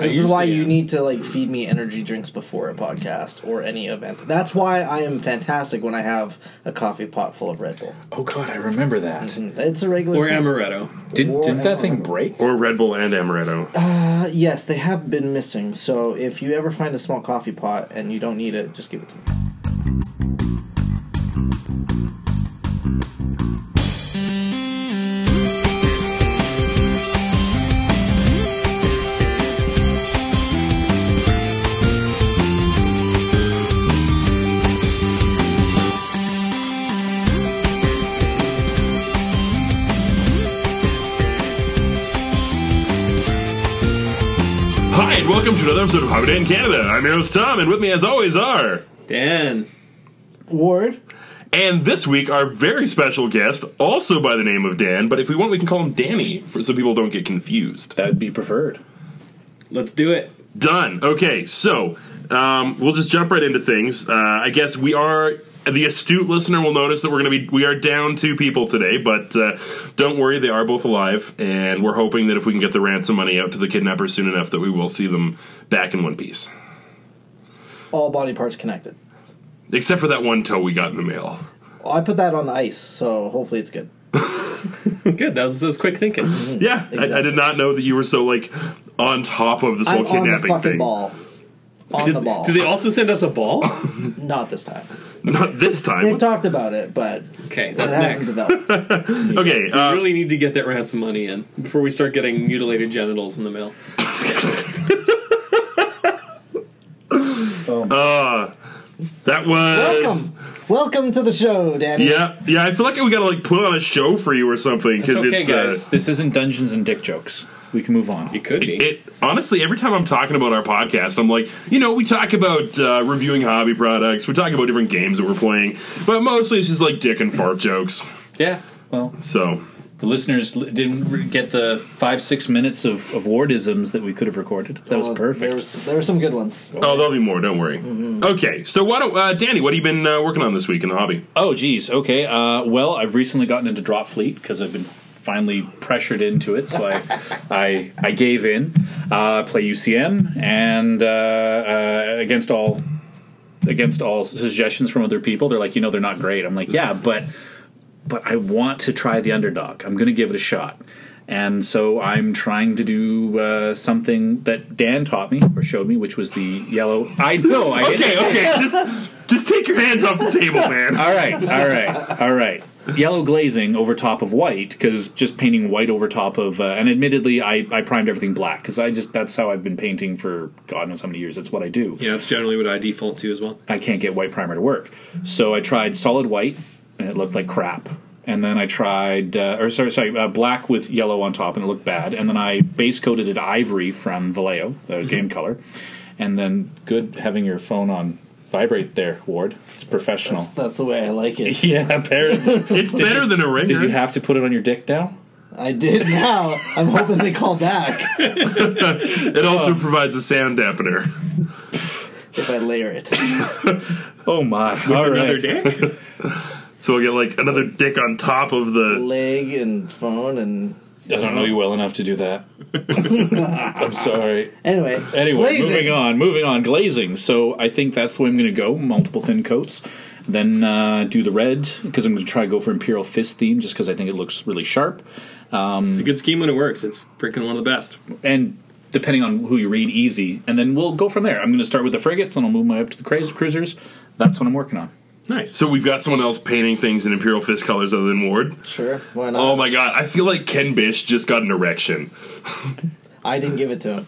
This is why you am. need to like feed me energy drinks before a podcast or any event. That's why I am fantastic when I have a coffee pot full of Red Bull. Oh god, I remember that. It's a regular. Or thing. amaretto. Did, Or didn't that thing break? Or Red Bull and amaretto. Uh, yes, they have been missing. So if you ever find a small coffee pot and you don't need it, just give it to me. Welcome to another episode of Hobby Day in Canada. I'm your host Tom, and with me as always are. Dan. Ward, And this week, our very special guest, also by the name of Dan, but if we want, we can call him Danny, for, so people don't get confused. That would be preferred. Let's do it. Done. Okay, so um, we'll just jump right into things. Uh, I guess we are. The astute listener will notice that we're going to be we are down two people today, but uh, don't worry, they are both alive, and we're hoping that if we can get the ransom money out to the kidnappers soon enough, that we will see them back in one piece. all body parts connected. Except for that one toe we got in the mail. Well, I put that on ice, so hopefully it's good. Good. That was, that was quick thinking. Yeah, I, I did not know that you were so like on top of this whole I'm on the kidnapping fucking thing. ball. On Did, the ball. did they also send us a ball? Not this time. Not this time. They've talked about it, but Okay, it that's hasn't next. okay, We uh, really need to get that ransom money in before we start getting mutilated genitals in the mail. uh, that was. Welcome, welcome to the show, Danny. Yeah, yeah. I feel like we gotta like put on a show for you or something It's because okay, it's, guys. uh, this isn't Dungeons and Dick jokes. We can move on. It could be. it honestly every time I'm talking about our podcast, I'm like, you know, we talk about uh, reviewing hobby products, we talk about different games that we're playing, but mostly it's just like dick and fart jokes. Yeah. Well, So the listeners didn't get the five six minutes of, of wardisms that we could have recorded. That was perfect. There, was, there were some good ones. Oh, there'll be more. Don't worry. Okay, so why don't uh, Danny? What have you been uh, working on this week in the hobby? Oh, geez. Okay. Uh, well, I've recently gotten into Drop Fleet because I've been finally pressured into it, so I I, I gave in. Uh, play UCM and uh, uh, against all against all suggestions from other people, they're like, you know, they're not great. I'm like, yeah, but but I want to try the underdog. I'm going to give it a shot. And so I'm trying to do uh, something that Dan taught me or showed me, which was the yellow. I know. I Okay, okay, just just take your hands off the table, man. all right, all right, all right. Yellow glazing over top of white because just painting white over top of, uh, and admittedly, I, I primed everything black because I just that's how I've been painting for God knows how many years. That's what I do. yeah, that's generally what I default to as well. I can't get white primer to work, so I tried solid white and it looked like crap. And then I tried, uh, or sorry, sorry, uh, black with yellow on top, and it looked bad. And then I base coated it ivory from Vallejo, the game color. And then, good having your phone on vibrate there, Ward. It's professional. That's, that's the way I like it. Yeah, apparently. It's better than a ringer. Did you have to put it on your dick now? I did now. I'm hoping they call back it also oh. provides a sound dampener. if I layer it. Oh my! All Another right. dick? So we'll get like another dick on top of the. Leg and phone and I don't know you well enough to do that. I'm sorry. anyway. Anyway, glazing. moving on, moving on. Glazing. So I think that's the way I'm going to go. Multiple thin coats. Then uh, do the red because I'm going to try to go for Imperial Fist theme just because I think it looks really sharp. It's a good scheme when it works. It's freaking one of the best. And depending on who you read, easy. And then we'll go from there. I'm going to start with the frigates and I'll move my way up to the cruis- cruisers. That's what I'm working on. Nice. So we've got someone else painting things in Imperial Fist colors other than Ward. Sure, why not? Oh my god, I feel like Ken Bish just got an erection. I didn't give it to him.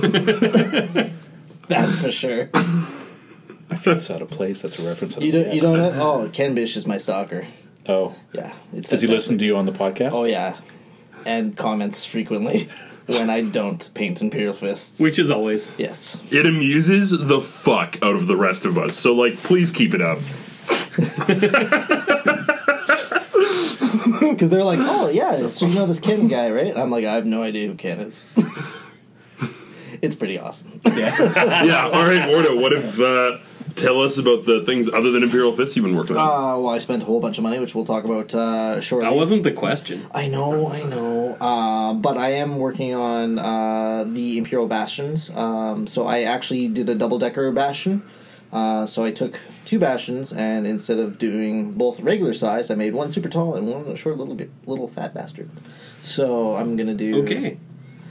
That's for sure. I feel it's out of place. That's a reference. You don't. You don't know? Oh, Ken Bish is my stalker. Oh. Yeah, it's Does he fantastic. listen to you on the podcast? Oh yeah, and comments frequently when I don't paint Imperial Fists. Which is always. yes, It amuses the fuck out of the rest of us. So like, please keep it up. because they're like, oh yeah, so you know this Ken guy, right? I'm like, I have no idea who Ken is. it's pretty awesome. yeah. yeah. All right, Wardo. What if uh, tell us about the things other than Imperial Fist you've been working on? Uh, well, I spent a whole bunch of money, which we'll talk about uh, shortly. That wasn't the question. I know, I know. Uh, but I am working on uh, the Imperial Bastions. Um, so I actually did a double decker bastion. Uh, so I took two bastions, and instead of doing both regular size, I made one super tall and one short little bit, little fat bastard. So I'm gonna do Okay.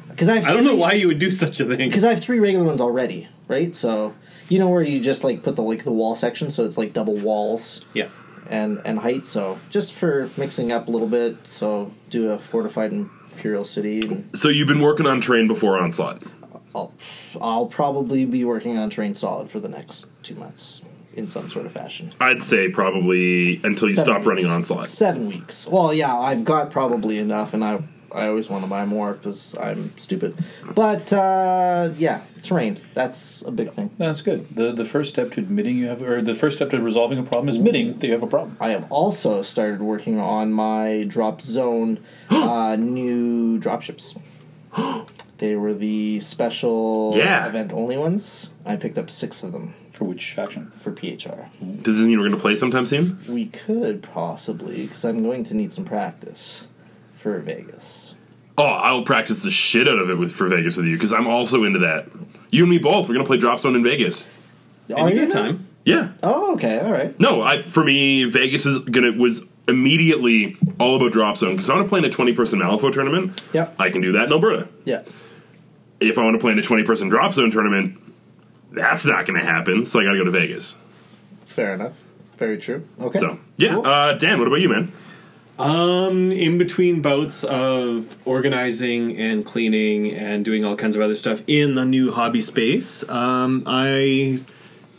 because I have I don't know why you would do such a thing. because I have three regular ones already, right? So you know where you just like put the like the wall section, so it's like double walls Yeah. and and height. So just for mixing up a little bit, so do a fortified imperial city. And So you've been working on terrain before onslaught. I'll I'll probably be working on terrain solid for the next two months in some sort of fashion. I'd say probably until you Seven stop running weeks. onslaught. Seven weeks. Well, yeah, I've got probably enough, and I I always want to buy more because I'm stupid. But uh, yeah, terrain. That's a big thing. That's good. the The first step to admitting you have, or the first step to resolving a problem is admitting that you have a problem. I have also started working on my drop zone uh, new dropships. they were the special Yeah. event only ones. I picked up six of them For which faction? for PHR. Does this mean we're going to play sometime soon? We could possibly, because I'm going to need some practice for Vegas. Oh, I'll practice the shit out of it with for Vegas with you because I'm also into that. You and me both. We're going to play Drop Zone in Vegas. Are you you got now? time? Yeah. Oh, okay, all right. No, I for me Vegas is gonna was immediately all about drop zone because I want to play in a twenty person Malifaux tournament. Yeah. I can do that in Alberta. Yeah. If I want to play in a twenty person drop zone tournament, that's not going to happen. So I got to go to Vegas. Fair enough. Very true. Okay. So yeah, Cool. uh, Dan, what about you, man? Um, in between bouts of organizing and cleaning and doing all kinds of other stuff in the new hobby space, um, I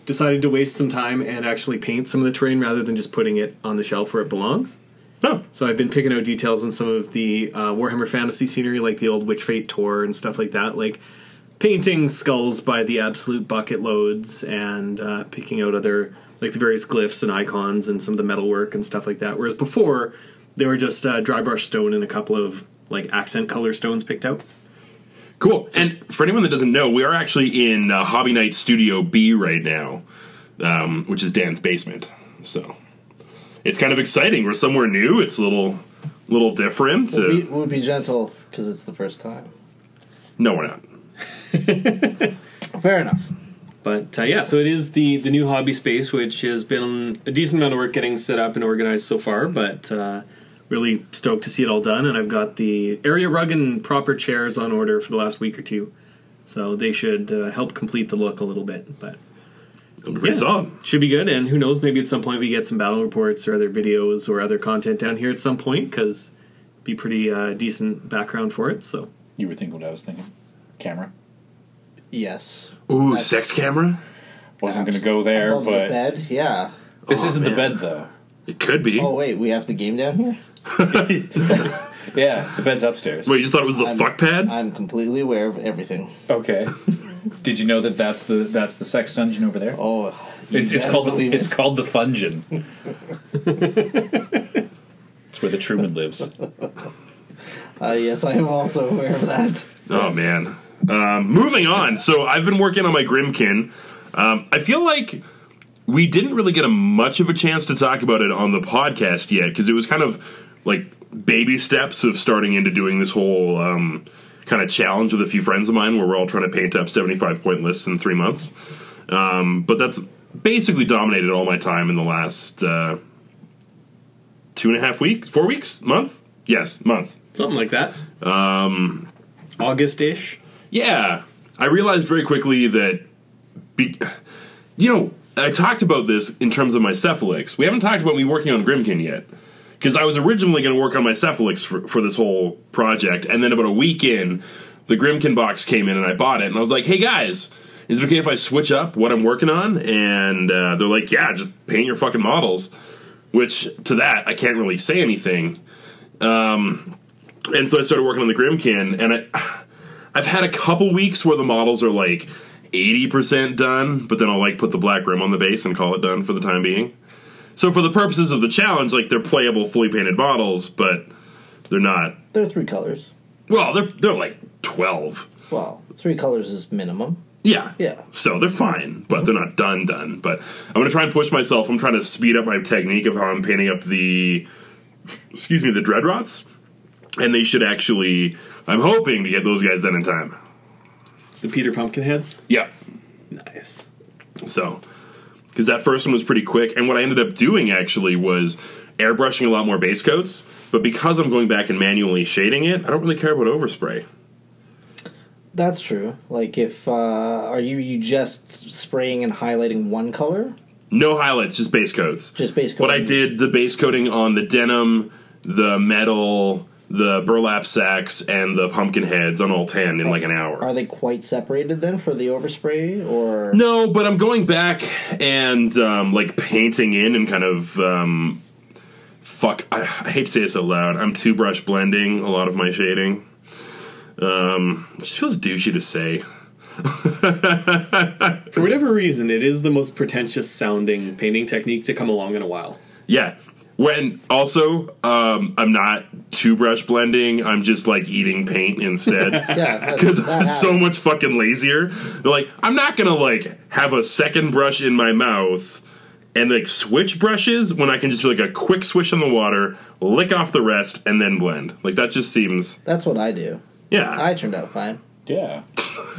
decided to waste some time and actually paint some of the terrain rather than just putting it on the shelf where it belongs. No, So I've been picking out details on some of the uh, Warhammer Fantasy scenery, like the old Witchfate Tor and stuff like that, like painting skulls by the absolute bucket loads and uh, picking out other like the various glyphs and icons and some of the metalwork and stuff like that. Whereas before they were just uh, dry brush stone and a couple of like accent color stones picked out. cool. And for anyone that doesn't know, we are actually in uh, Hobby Night Studio B right now, um, which is Dan's basement. So it's kind of exciting. We're somewhere new. It's a little, little different. We'll be, Uh, we'll be gentle because it's the first time. no, we're not. Fair enough. But uh, yeah, so it is the the new hobby space, which has been a decent amount of work getting set up and organized so far. But uh, really stoked to see it all done, and I've got the area rug and proper chairs on order for the last week or two, so they should uh, help complete the look a little bit. But It'll be pretty Yeah. solid. should be good, and who knows, maybe at some point we get some battle reports or other videos or other content down here at some point because be pretty uh, decent background for it. So You were thinking what I was thinking. Camera. Yes. Ooh, That's- sex camera. Wasn't going to go there, Above the but bed. Yeah. this Oh, isn't man. the bed though. It could be. Oh wait, we have the game down here. Yeah, the bed's upstairs. Wait, you just thought it was the I'm- fuck pad? I'm completely aware of everything. Okay. Did you know that that's the that's the sex dungeon over there? Oh, It's, it's called the, it's called the Fungin. it's where the Truman lives. Uh, yes, I am also aware of that. Oh man. Um, moving on. So I've been working on my Grymkin. Um, I feel like we didn't really get a much of a chance to talk about it on the podcast yet because it was kind of like baby steps of starting into doing this whole um, kind of challenge with a few friends of mine where we're all trying to paint up 75 point lists in three months. Um, but that's basically dominated all my time in the last uh, two and a half weeks, four weeks, month. Yes, month. something like that. Um, August ish. Yeah, I realized very quickly that, be, you know, I talked about this in terms of my Cephalyx. We haven't talked about me working on Grymkin yet. Because I was originally going to work on my Cephalyx for, for this whole project, and then about a week in, the Grymkin box came in and I bought it, and I was like, hey guys, is it okay if I switch up what I'm working on? And uh, they're like, yeah, just paint your fucking models. Which, to that, I can't really say anything. Um, and so I started working on the Grymkin, and I. I've had a couple weeks where the models are like 80% done, but then I'll like put the black rim on the base and call it done for the time being. So for the purposes of the challenge, like they're playable, fully painted models, but they're not. They're three colors. Well, they're they're like 12. Well, three colors is minimum. Yeah. Yeah. So they're fine, but they're not done done. But I'm gonna try and push myself. I'm trying to speed up my technique of how I'm painting up the excuse me, the dread rots. and they should actually. I'm hoping to get those guys done in time. The Peter Pumpkinheads. Yeah. Nice. So, because that first one was pretty quick, and what I ended up doing actually was airbrushing a lot more base coats. But because I'm going back and manually shading it, I don't really care about overspray. That's true. Like, if uh, are you you just spraying and highlighting one color, No highlights, just base coats. just base coats. What I did, the base coating on the denim, the metal, the burlap sacks, and the pumpkin heads on all ten in like an hour. Are they quite separated then for the overspray, or No, but I'm going back and um, like painting in and kind of um, fuck. I, I hate to say this out loud. I'm two brush blending a lot of my shading. Um, it just feels douchey to say. For whatever reason, it is the most pretentious sounding painting technique to come along in a while. Yeah. When also, um, I'm not two brush blending. I'm just like eating paint instead. yeah, because I'm so much fucking lazier. They're like, I'm not gonna like have a second brush in my mouth and like switch brushes when I can just do like a quick swish in the water, lick off the rest, and then blend. Like that just seems That's what I do. yeah. I turned out fine. Yeah.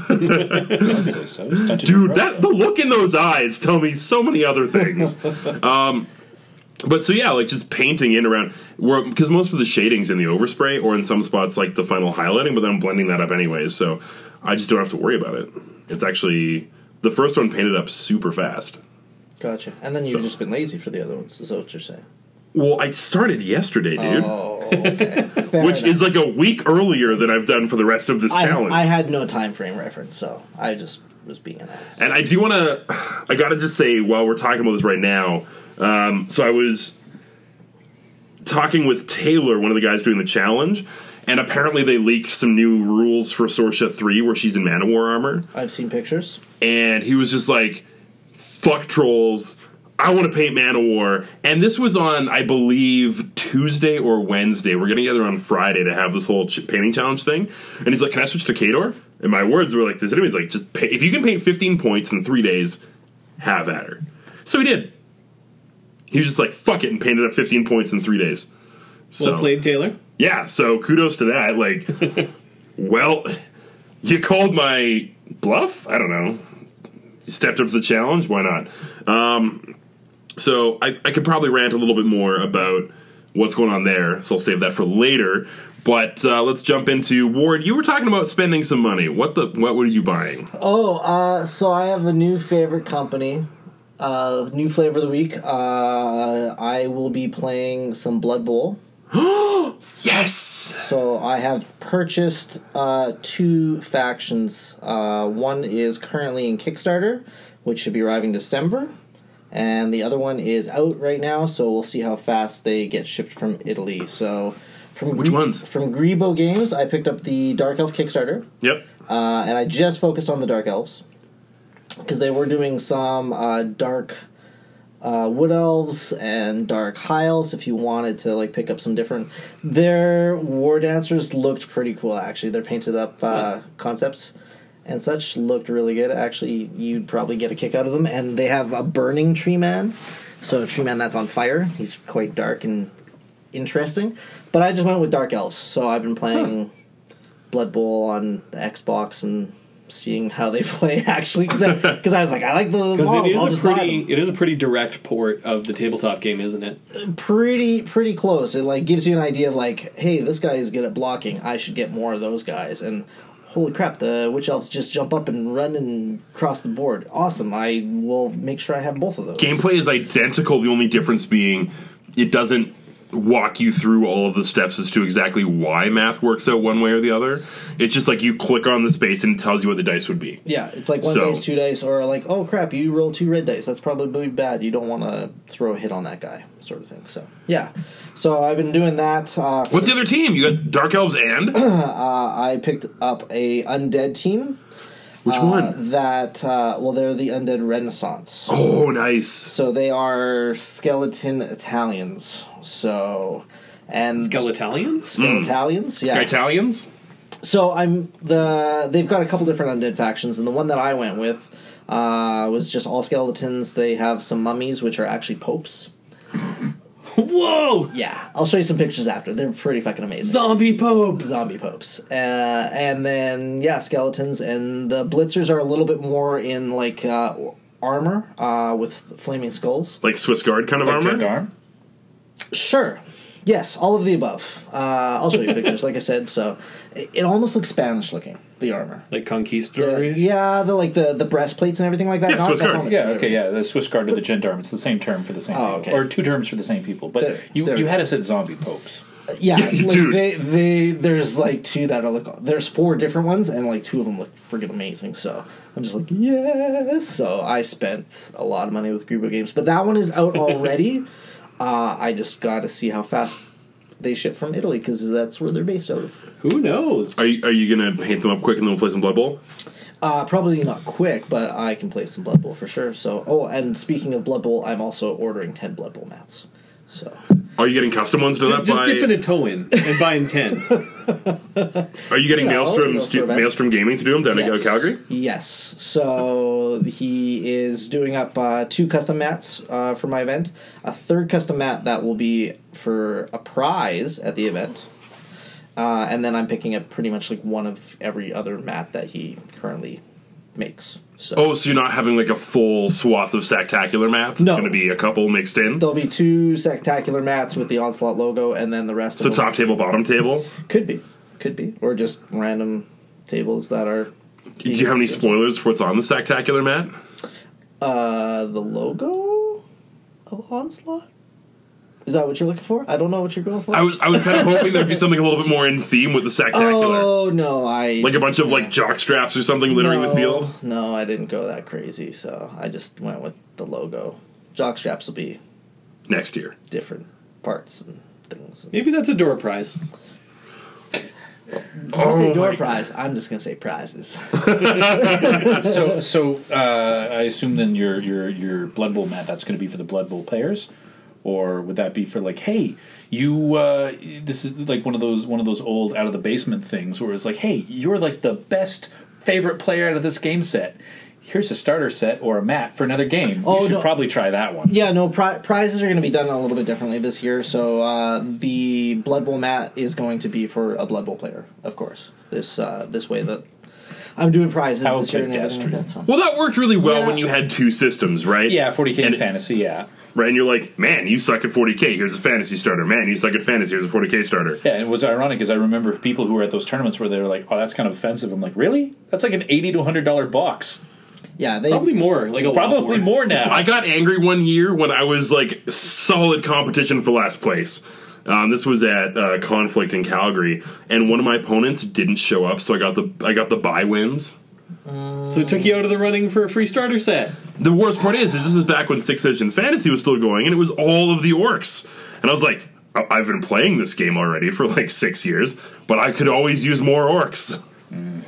So. Dude, that the look in those eyes tell me so many other things. um, but so yeah, like just painting in around because most of the shadings in the overspray or in some spots like the final highlighting, but then I'm blending that up anyways, so I just don't have to worry about it. It's actually the first one painted up super fast. Gotcha. And then you've So- just been lazy for the other ones. Is that what you're saying? Well, I started yesterday, dude, Oh, okay. Which enough. is like a week earlier than I've done for the rest of this I, challenge. I had no time frame reference, so I just was being an ass. And I do want to, I got to just say while we're talking about this right now, um, so I was talking with Taylor, one of the guys doing the challenge, and apparently they leaked some new rules for Sorscha 3 where she's in Manowar armor. I've seen pictures. And he was just like, fuck trolls. I want to paint Manowar. And this was on, I believe, Tuesday or Wednesday. We're getting together on Friday to have this whole ch- painting challenge thing. And he's like, Can I switch to Khador? And my words were like this. Anyways, like, just pay, if you can paint 15 points in three days, have at her. So he did. He was just like, fuck it, and painted up 15 points in three days. So, Well played, Taylor. yeah, so kudos to that. Like, well, you called my bluff? I don't know. You stepped up to the challenge? Why not? Um, so I, I could probably rant a little bit more about what's going on there, so I'll save that for later. But uh, let's jump into Ward. You were talking about spending some money. What the? What were you buying? Oh, uh, so I have a new favorite company. Uh, new flavor of the week. Uh, I will be playing some Blood Bowl. Yes. So I have purchased uh, two factions. Uh, one is currently in Kickstarter, which should be arriving December, and the other one is out right now. So we'll see how fast they get shipped from Italy. So from Which ones? From Greebo Games, I picked up the Dark Elf Kickstarter, Yep. uh, and I just focused on the Dark Elves because they were doing some uh, dark uh, wood elves and dark high elves if you wanted to like pick up some different their war dancers looked pretty cool actually. Their painted up uh, concepts and such looked really good. Actually you'd probably get a kick out of them. And they have a burning tree man. So a tree man that's on fire. He's quite dark and interesting. But i just went with dark elves. So i've been playing blood bowl on the xbox and seeing how they play actually because I, 'cause I was like i like the Because models, it a pretty, it is a pretty direct port of the tabletop game, isn't it? pretty pretty close. It like gives you an idea of like, hey, this guy is good at blocking. I should get more of those guys. And holy crap, the witch elves just jump up and run and cross the board. Awesome. I will make sure I have both of those. Gameplay is identical. The only difference being it doesn't walk you through all of the steps as to exactly why math works out one way or the other. It's just like you click on the space and it tells you what the dice would be. Yeah, it's like one So- dice, two dice, or like, oh crap, you roll two red dice. That's probably bad. You don't want to throw a hit on that guy, sort of thing. So yeah, so I've been doing that. Uh, What's the other team? You got Dark Elves and I picked up a undead team. Which uh, one? That uh, well, they're the undead Renaissance. Oh, nice. So they are skeleton Italians. So and Skeletalians? Italians, yeah. Skytalians? So I'm the they've got a couple different undead factions, and the one that I went with uh, was just all skeletons. They have some mummies, which are actually popes. Whoa! Yeah, I'll show you some pictures after. They're pretty fucking amazing. Zombie Pope! zombie popes. Uh, and then yeah, skeletons and the blitzers are a little bit more in like uh, armor uh, with flaming skulls. Like Swiss Guard kind of Like armor. gendarme. Sure. Yes, all of the above. Uh, I'll show you pictures, like I said. So it, it almost looks Spanish looking. The armor. Like The, Conquistadors? yeah, the like the the breastplates and everything like that. Yeah, Not Swiss the Guard. helmets, Yeah, okay, yeah. The Swiss Guard to the gendarme. It's the same term for the same Oh, people. okay. Or two terms for the same people. But There- you, there- you had us at zombie popes. Yeah, like Dude. they they there's like two that are like there's four different ones and like two of them look freaking amazing. So I'm just like yes. So I spent a lot of money with Greebo Games, but that one is out already. uh, I just got to see how fast they ship from Italy because that's where they're based out of. Who knows? Are you, are you gonna paint them up quick and then we'll play some Blood Bowl? Uh, probably not quick, but I can play some Blood Bowl for sure. So oh, and speaking of Blood Bowl, I'm also ordering ten Blood Bowl mats. So Are you getting custom ones to that? Just by, dipping a toe in and buying 10. Are you getting You know, Maelstrom you know, stu- for Maelstrom Gaming to do them down in Yes. Calgary? Yes. So he is doing up uh, two custom mats uh, for my event. A third custom mat that will be for a prize at the event. Uh, and then I'm picking up pretty much like one of every other mat that he currently makes. So Oh, so you're not having like a full swath of Sactacular mats? No. It's going to be a couple mixed in? there'll be two spectacular mats with the onslaught logo, and then the rest So top table, bottom table? could be, could be, or just random tables that are. Do you have any spoilers for what's on the Sactacular mat? Uh, the logo of onslaught. Is that what you're looking for? I don't know what you're going for. I was I was kind of hoping there'd be something a little bit more in theme with the Sactacular. Oh no, I like a bunch of like jock straps or something littering no, the field. No, I didn't go that crazy, so I just went with the logo. Jock straps will be Next year. different parts and things. Maybe that's a door prize. When I say Oh door my- prize, I'm just gonna say prizes. so, so uh, I assume then your your your Blood Bowl mat that's going to be for the Blood Bowl players, or would that be for like, hey, you? Uh, this is like one of those one of those old out of the basement things where it's like, hey, you're like the best favorite player out of this game set. Here's a starter set or a mat for another game. Oh, you should no. probably try that one. yeah, no pri- prizes are going to be done a little bit differently this year. So uh, the Blood Bowl mat is going to be for a Blood Bowl player, of course. This uh, this way that I'm doing prizes How this year and everything like that. Well, that worked really well Yeah. when you had two systems, right? Yeah, 40k And- fantasy. Yeah, Right, and you're like, man, you suck at 40k. Here's a fantasy starter. Man, you suck at fantasy. Here's a 40k starter. yeah. And what's ironic is I remember people who were at those tournaments where they were like, "Oh, that's kind of offensive." I'm like, "Really? That's like an eighty to hundred dollar box. Yeah, they Probably more. Like a lot Probably more now." I got angry one year when I was like solid competition for last place. Um, this was at uh, conflict in Calgary, and one of my opponents didn't show up, so I got the I got the buy wins. So it took you out of the running for a free starter set. The worst part is, is this was back when Sixth Edition Fantasy was still going, and it was all of the orcs. And I was like, I- I've been playing this game already for like six years, but I could always use more orcs. Mm.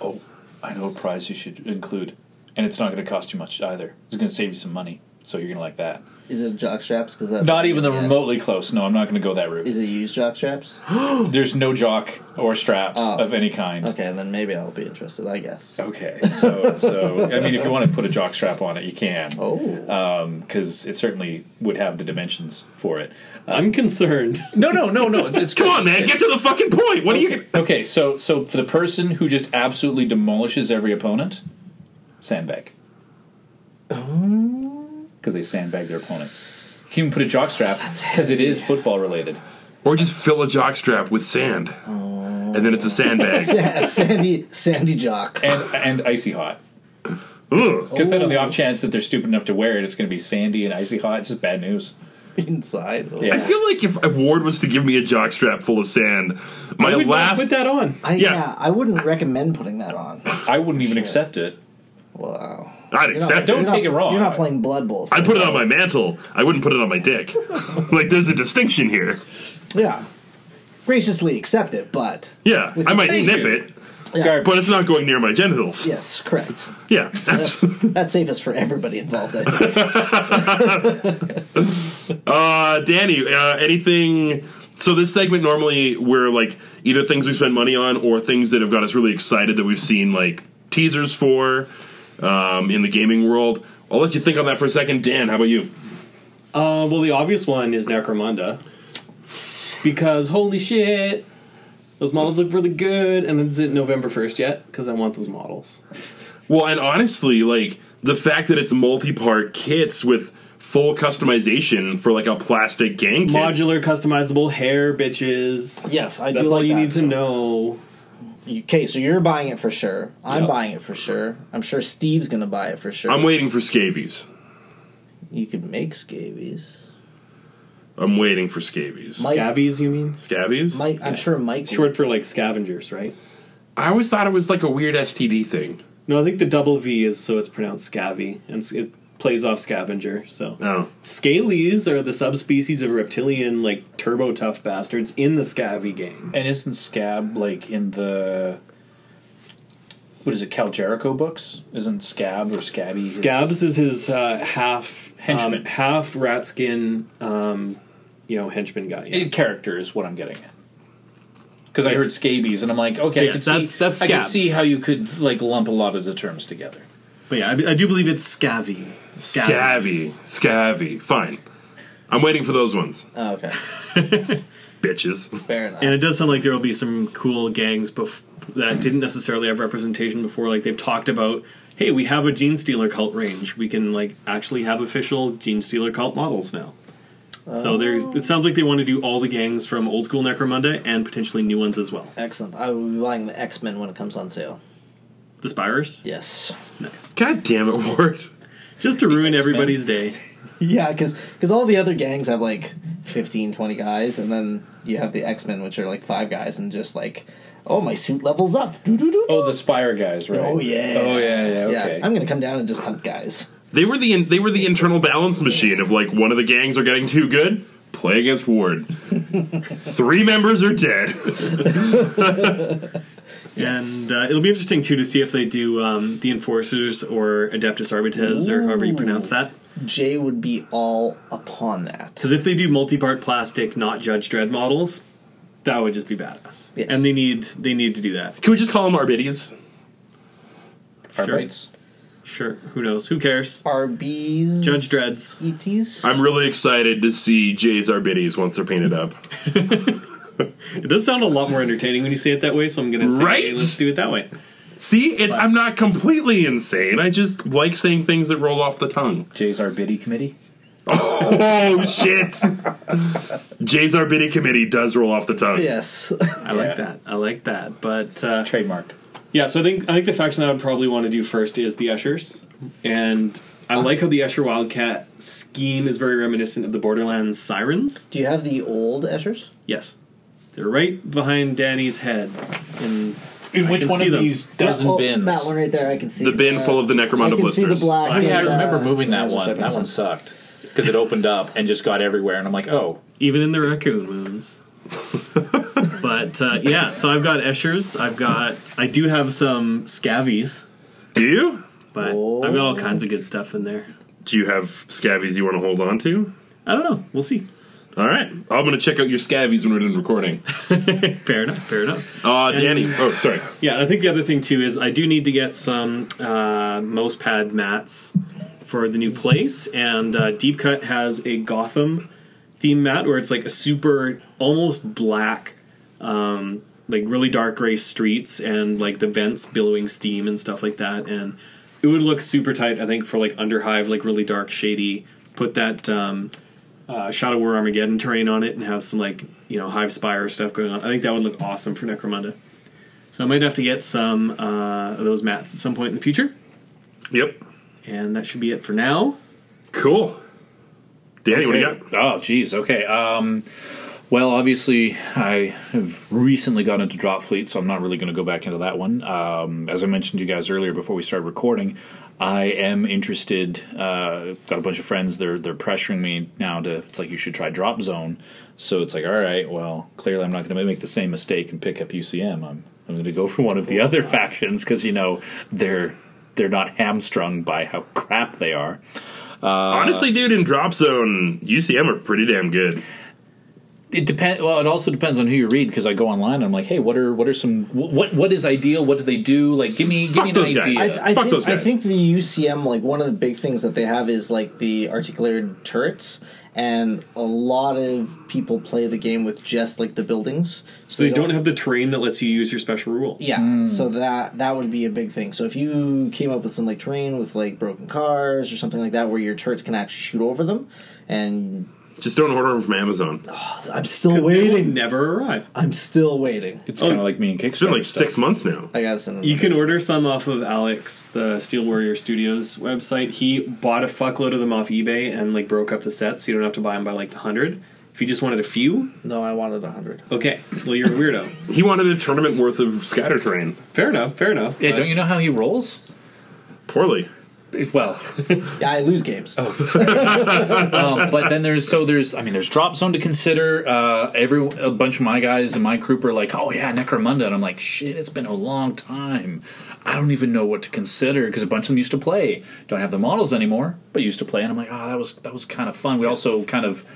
Oh, I know a prize you should include, and it's not going to cost you much either. It's going to save you some money, so you're going to like that. Is it jock straps? Because that's Not even the yeah. Uh, remotely close. No, I'm not going to go that route. Is it used jock straps? There's no jock or straps Oh. of any kind. Okay, then maybe I'll be interested. I guess. Okay, so so I mean, if you want to put a jock strap on it, you can. Oh, um, because it certainly would have the dimensions for it. Uh, I'm concerned. No, no, no, no. It's, it's Come on, man, get to the fucking point. What are you? Okay, so so for the person who just absolutely demolishes every opponent, sandbag. Oh. Because they sandbag their opponents. You can even put a jock strap because it is football related. Or just fill a jockstrap with sand, oh. and then it's a sandbag. Sa- Sandy, Sandy jock. And and icy hot. Ugh. Because then on the Oh. off chance that they're stupid enough to wear it, it's going to be sandy and icy hot. It's just bad news. inside. Yeah. I feel like if ward was to give me a jockstrap full of sand, my I would not last put that on. I, Yeah. yeah. I wouldn't recommend putting that on. I wouldn't even accept it. Wow. I'd You're not- accept don't it. you're take not- it wrong. You're not playing Blood Bowl. so- I'd put it on my mantle. I wouldn't put it on my dick. like there's a distinction here. Yeah. Graciously accept it, but Yeah, With I might Thank sniff you. it, yeah. Garbage. but it's not going near my genitals. yes, correct. Yeah. That's, that's safest for everybody involved. I think. Uh, Danny, uh, anything? So this segment normally we're like either things we spend money on or things that have got us really excited that we've seen like teasers for um, in the gaming world. I'll let you think on that for a second. Dan, how about you? Uh, well, the obvious one is Necromunda. Because, holy shit, those models look really good, and is it November 1st yet? Because I want those models. Well, and honestly, like the fact that it's multi-part kits with full customization for like a plastic gang kit. Modular, customizable hair, bitches. Yes, I do That's all like you that. need to know. Okay, so you're buying it for sure. I'm Yep. buying it for sure. I'm sure Steve's gonna buy it for sure. I'm waiting for scabies. You could make scabies. I'm waiting for scabies. Mike- Scabies, you mean? Scabies? Mike, I'm sure Mike. Short for like scavengers, right? I always thought it was like a weird STD thing. No, I think the double V is so it's pronounced scabby, and s- it plays off scavenger. So Oh. scalies are the subspecies of reptilian, like turbo tough bastards in the scabby gang. And isn't Scab like in the what is it, Kal Jerico books? Isn't Scab or Scabby? his- Scabs is his uh, half Henchman. um, half rat skin, um, you know, henchman guy. yeah. Character is what I'm getting at. Because I heard scabies, and I'm like, okay, Yes, I can that's- see, that's I can see how you could like lump a lot of the terms together. But yeah, I, I do believe it's scabby. Scabby. Scabby. Fine. I'm waiting for those ones. Oh, okay, Bitches. fair enough. And it does sound like there will be some cool gangs bef- that didn't necessarily have representation before. Like they've talked about, hey, we have a Genestealer cult range. We can like actually have official Genestealer cult models now. So oh. there's. It sounds like they want to do all the gangs from old school Necromunda and potentially new ones as well. Excellent. I will be buying the X Men when it comes on sale. The Spires, Yes. nice. God damn it, Ward. Just to ruin X-Men. everybody's day. Yeah, because all the other gangs have like 15, 20 guys, and then you have the X Men, which are like five guys, and just like, oh, my suit levels up. Doo-doo-doo. Oh, the Spire guys, right? Oh, yeah. Oh yeah, yeah. Yeah, I'm gonna come down and just hunt guys. They were the they were the internal balance machine of like one of the gangs are getting too good. Play against Ward. Three members are dead. And uh, it'll be interesting too to see if they do um, the Enforcers or Adeptus Arbites or however you pronounce that. Jay would be all upon that. Because if they do multi-part plastic, not Judge Dredd models, that would just be badass. Yes. And they need they need to do that. Can we just call them Arbidians? Arbites. Sure. Who knows? Who cares? RBs. Judge Dreads. ETs. I'm really excited to see Jay's Arbidies once they're painted up. It does sound a lot more entertaining when you say it that way, so I'm going to say, Right? hey, let's do it that way. See, it, I'm not completely insane. I just like saying things that roll off the tongue. Jay's Arbidi committee. Oh shit! Jay's Arbidi committee does roll off the tongue. Yes. I like that. I like that. But uh, Trademarked. yeah, so I think I think the faction I would probably want to do first is the Eschers, and I like how the Escher Wildcat scheme is very reminiscent of the Borderlands Sirens. Do you have the old Eschers? Yes, they're right behind Danny's head. In In I which can one see of them. these dozen oh, bins? That one right there, I can see. The bin full of the Necromunda I can see the blisters. black. Oh, yeah, I and, remember uh, moving that Azure one. Striping That one sucked because it opened up and just got everywhere, and I'm like, oh, even in the raccoon wounds. but uh, yeah, so I've got Eschers. I've got I do have some scavies, Do you? but I've got all kinds of good stuff in there. Do you have scavies you want to hold on to? I don't know. We'll see. All right, I'm going to check out your scavies when we're done recording. Fair enough. Fair enough. Uh, Danny. Oh, sorry. Yeah, I think the other thing too is I do need to get some uh, mouse pad mats for the new place, and uh, Deep Cut has a Gotham theme mat where it's like a super almost black, um, like really dark gray streets and like the vents billowing steam and stuff like that, and it would look super tight. I think for like Underhive, like really dark, shady. Put that. Um, uh, Shadow War Armageddon terrain on it and have some like you know Hive Spire stuff going on. I think that would look awesome for Necromunda. So I might have to get some uh, of those mats at some point in the future, Yep. and that should be it for now. Cool. Danny, what do you got? Oh, geez. Okay. Um, well, obviously, I have recently got into Drop Fleet, so I'm not really going to go back into that one. Um, as I mentioned to you guys earlier before we started recording, I am interested. Uh, got a bunch of friends. They're they're pressuring me now to. It's like you should try Drop Zone. So it's like, all right. Well, clearly, I'm not going to make the same mistake and pick up UCM. I'm I'm going to go for one of the other factions because you know they're they're not hamstrung by how crap they are. Honestly, dude, in Drop Zone, UCM are pretty damn good. It depends. Well, it also depends on who you read because I go online and I'm like, hey, what are what are some what what is ideal? What do they do? Like, give me give me an those guys. idea. I, I Fuck think those I think the UCM like one of the big things that they have is like the articulated turrets, and a lot of people play the game with just like the buildings. So they don't have the terrain that lets you use your special rules. Yeah, hmm. so that that would be a big thing. So if you came up with some like terrain with like broken cars or something like that, where your turrets can actually shoot over them, and Just don't order them from Amazon. I'm still They will waiting. never arrive. I'm still waiting. it's kind of oh, like me and Kickstarter. It's been like stuff. six months now. I gotta send them. You can order some off of Alex, the Steel Warrior Studios website. He bought a fuckload of them off eBay and like broke up the sets, so you don't have to buy them by like the hundred. If you just wanted a few, No, I wanted a hundred. okay. Well, you're a weirdo. He wanted a tournament worth of scatter terrain. fair enough. Fair enough. Yeah, But don't you know how he rolls? Poorly. Well, Yeah, I lose games. um, but then there's so there's I mean there's drop zone to consider. Uh, every a bunch of my guys in my group are like, oh yeah, Necromunda, and I'm like, shit, it's been a long time. I don't even know what to consider because a bunch of them used to play. Don't have the models anymore, but used to play, and I'm like, oh, that was that was kind of fun. We also kind of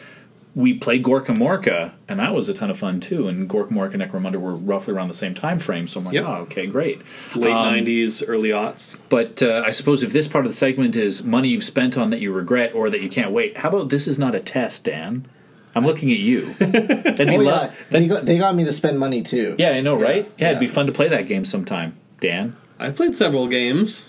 we played Gorka Morka, and that was a ton of fun too. And Gorka Morka and Necromunda were roughly around the same time frame, so I'm like, Yep. oh, okay, great. Late Um, '90s, early aughts. But uh, I suppose if this part of the segment is money you've spent on that you regret or that you can't wait, how about this is not a test, Dan? I'm looking at you. That'd be Oh lo- yeah, they got they got me to spend money too. yeah, I know, right? Yeah, it'd be fun to play that game sometime, Dan. I played several games.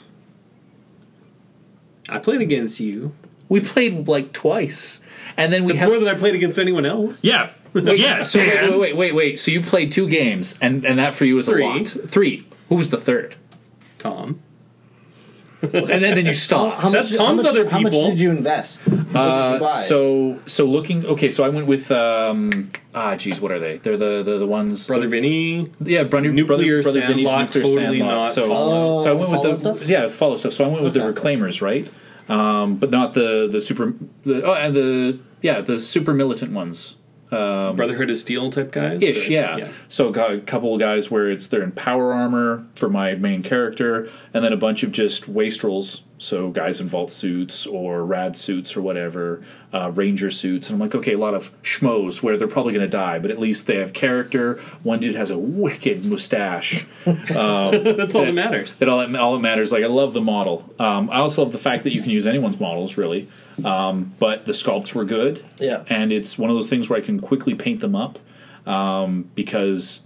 I played against you. We played like twice, and then we It's have. more than I played against anyone else. Yeah. wait, yeah. so wait, wait, wait, wait, wait. So you played two games, and and that for you was Three. a lot. Three. Who was the third? Tom. And then, then you stopped. How That's much, Tom's how much, other How much people. did you invest? What did you Uh, buy? so so looking okay. So I went with um ah geez, what are they? They're the the, the ones Brother Vinny. Yeah, brother, Nuclear brother, brother Vinny's Sandlot, nuclear totally Sandlot. not So, Fallout. so I went with the stuff? yeah follow stuff. So I went with the Okay. reclaimers, right? Um, but not the the super the oh and the yeah the super militant ones um, Brotherhood of Steel type guys. ish. Or- Yeah. So got a couple of guys where it's they're in power armor for my main character, and then a bunch of just wastrels. So guys in vault suits or rad suits or whatever, uh, ranger suits, and I'm like, okay, a lot of schmoes where they're probably going to die, but at least they have character. One dude has a wicked mustache. That's all that matters. It all all it matters. Like I love the model. Um, I also love the fact that you can use anyone's models, really. Um, but the sculpts were good. Yeah. and it's one of those things where I can quickly paint them up um, because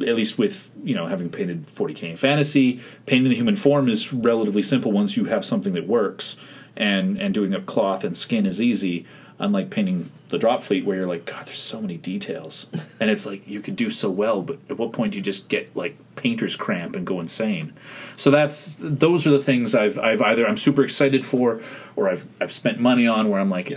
at least with you know having painted 40k in fantasy, painting the human form is relatively simple once you have something that works, and and doing up cloth and skin is easy. Unlike painting the drop fleet, where you're like, God, there's so many details, and it's like you could do so well, but at what point do you just get like painter's cramp and go insane? So that's those are the things I've I've either I'm super excited for, or I've I've spent money on where I'm like,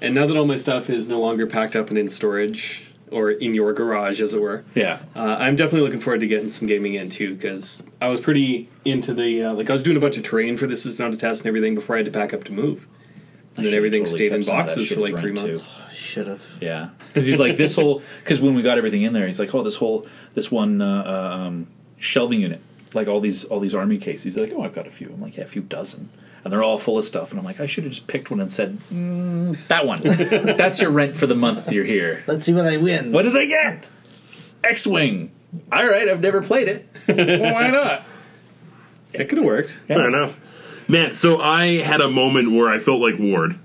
And now that all my stuff is no longer packed up and in storage or in your garage, as it were, yeah, uh, I'm definitely looking forward to getting some gaming in too. Because I was pretty into the uh, like I was doing a bunch of terrain for this is not a test and everything before I had to pack up to move. And then everything totally stayed in kept some of that boxes for like three rent, too. months. Should have. Yeah, because he's like this whole because when we got everything in there, he's like, oh, this whole this one uh, uh, um, shelving unit, like all these all these army cases. He's like, oh, I've got a few. I'm like, yeah, a few dozen, and they're all full of stuff. And I'm like, I should have just picked one and said mm, that one. That's your rent for the month you're here. Let's see what I win. What did I get? X Wing. All right, I've never played it. well, why not? It could have worked. Fair enough. Man, so I had a moment where I felt like Ward.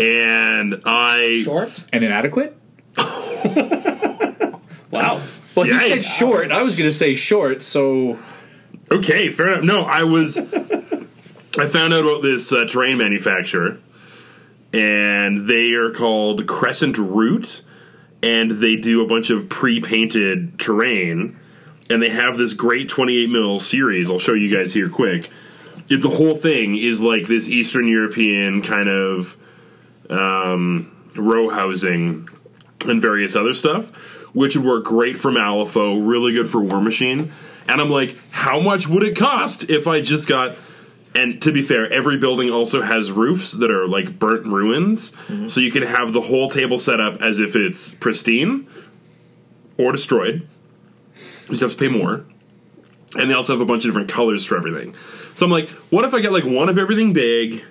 And I. Short? And inadequate? Wow. Well, he Yikes. said short. I was going to say short, so Okay, fair enough. No, I was. I found out about this uh, terrain manufacturer, and they are called Crescent Root, and they do a bunch of pre-painted terrain, and they have this great 28 mil series. I'll show you guys here quick. It, the whole thing is like this Eastern European kind of um, row housing and various other stuff, which would work great for Malifaux, really good for War Machine. And I'm like, how much would it cost if I just got? And to be fair, every building also has roofs that are like burnt ruins, mm-hmm. so you can have the whole table set up as if it's pristine or destroyed. You just have to pay more. And they also have a bunch of different colors for everything. So I'm like, what if I get like one of everything big,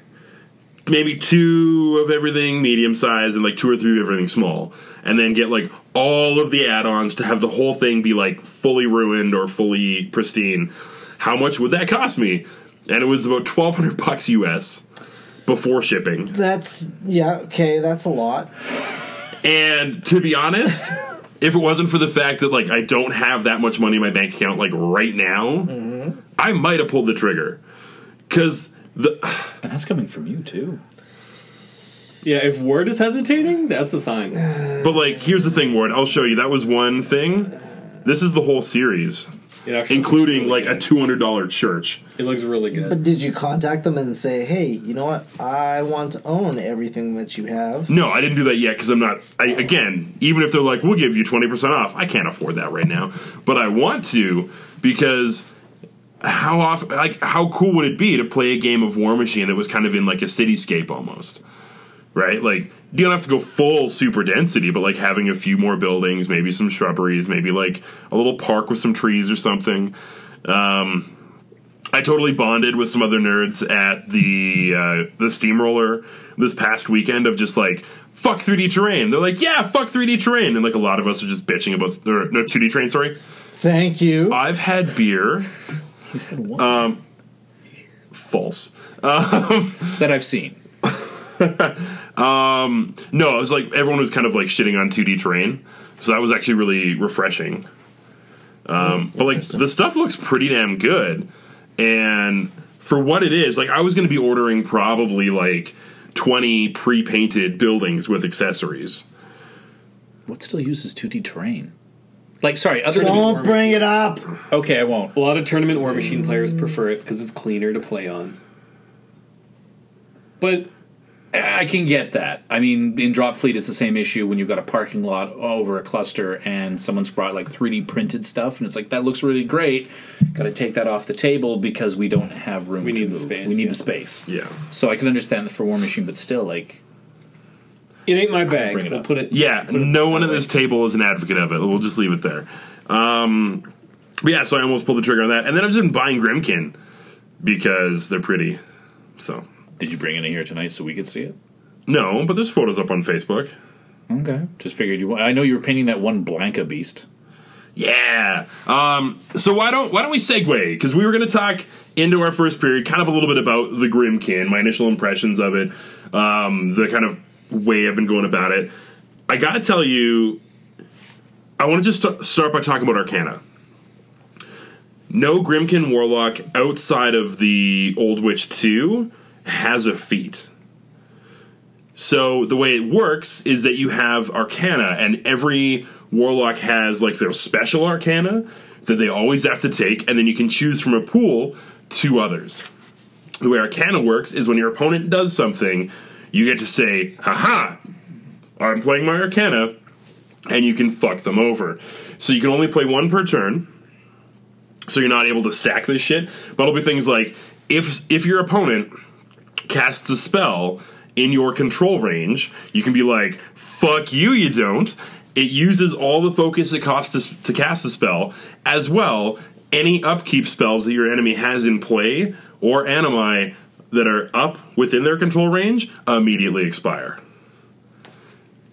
maybe two of everything medium size and like two or three of everything small, and then get like all of the add-ons to have the whole thing be like fully ruined or fully pristine. How much would that cost me? And it was about twelve hundred bucks US before shipping. That's yeah, okay, that's a lot. And to be honest, if it wasn't for the fact that like I don't have that much money in my bank account like right now, mm-hmm. I might have pulled the trigger. Cause the And that's coming from you too. Yeah, if Ward is hesitating, that's a sign. but like here's the thing, Ward, I'll show you. That was one thing. This is the whole series, It actually including looks like really a two hundred dollar church. It looks really good. But did you contact them and say, "Hey, you know what? I want to own everything that you have." No, I didn't do that yet because I'm not. I, again, even if they're like, "We'll give you twenty percent off," I can't afford that right now. But I want to because how often, like, how cool would it be to play a game of War Machine that was kind of in like a cityscape almost, right? Like, you don't have to go full super density, but like having a few more buildings, maybe some shrubberies, maybe like a little park with some trees or something. Um, I totally bonded with some other nerds at the uh, the steamroller this past weekend of just like fuck 3D terrain. They're like, yeah, fuck 3D terrain, and like a lot of us are just bitching about or, no 2D terrain. Sorry, Thank you. I've had beer. He's had one False. that I've seen. No, it was like everyone was kind of like shitting on 2D terrain, so that was actually really refreshing. Um, but like the stuff looks pretty damn good, and for what it is, like I was going to be ordering probably like 20 pre-painted buildings with accessories. What still uses 2D terrain? Like, sorry, other Don't bring it up. Okay, I won't. A lot of tournament War Machine players prefer it because it's cleaner to play on. But I can get that. I mean, in Drop Fleet, it's the same issue when you've got a parking lot over a cluster and someone's brought like 3D printed stuff, and it's like, that looks really great. Got to take that off the table because we don't have room We to need the space, We need yeah. the space. Yeah. So I can understand the for War Machine, but still, like, it ain't my bag. Bring it we'll up. put it. Yeah, put it no one at this table is an advocate of it. We'll just leave it there. Um, but yeah, so I almost pulled the trigger on that, and then I've just been buying Grymkin because they're pretty. So did you bring any here tonight so we could see it? no, but there's photos up on Facebook. Okay. Just figured you. I know you were painting that one Blanca beast. Yeah. Um, so why don't why don't we segue? Because we were going to talk into our first period, kind of a little bit about the Grymkin, my initial impressions of it, um, the kind of way I've been going about it. I got to tell you, I want to just st- start by talking about Arcana. No Grymkin Warlock outside of the Old Witch 2 has a feat. So the way it works is that you have Arcana, and every Warlock has like their special Arcana that they always have to take, and then you can choose from a pool two others. The way Arcana works is when your opponent does something, you get to say, "Haha, I'm playing my Arcana," and you can fuck them over. So you can only play one per turn. So you're not able to stack this shit. But it'll be things like if if your opponent casts a spell in your control range, you can be like, fuck you, you don't. It uses all the focus it costs to, to cast a spell, as well any upkeep spells that your enemy has in play or animi that are up within their control range immediately expire.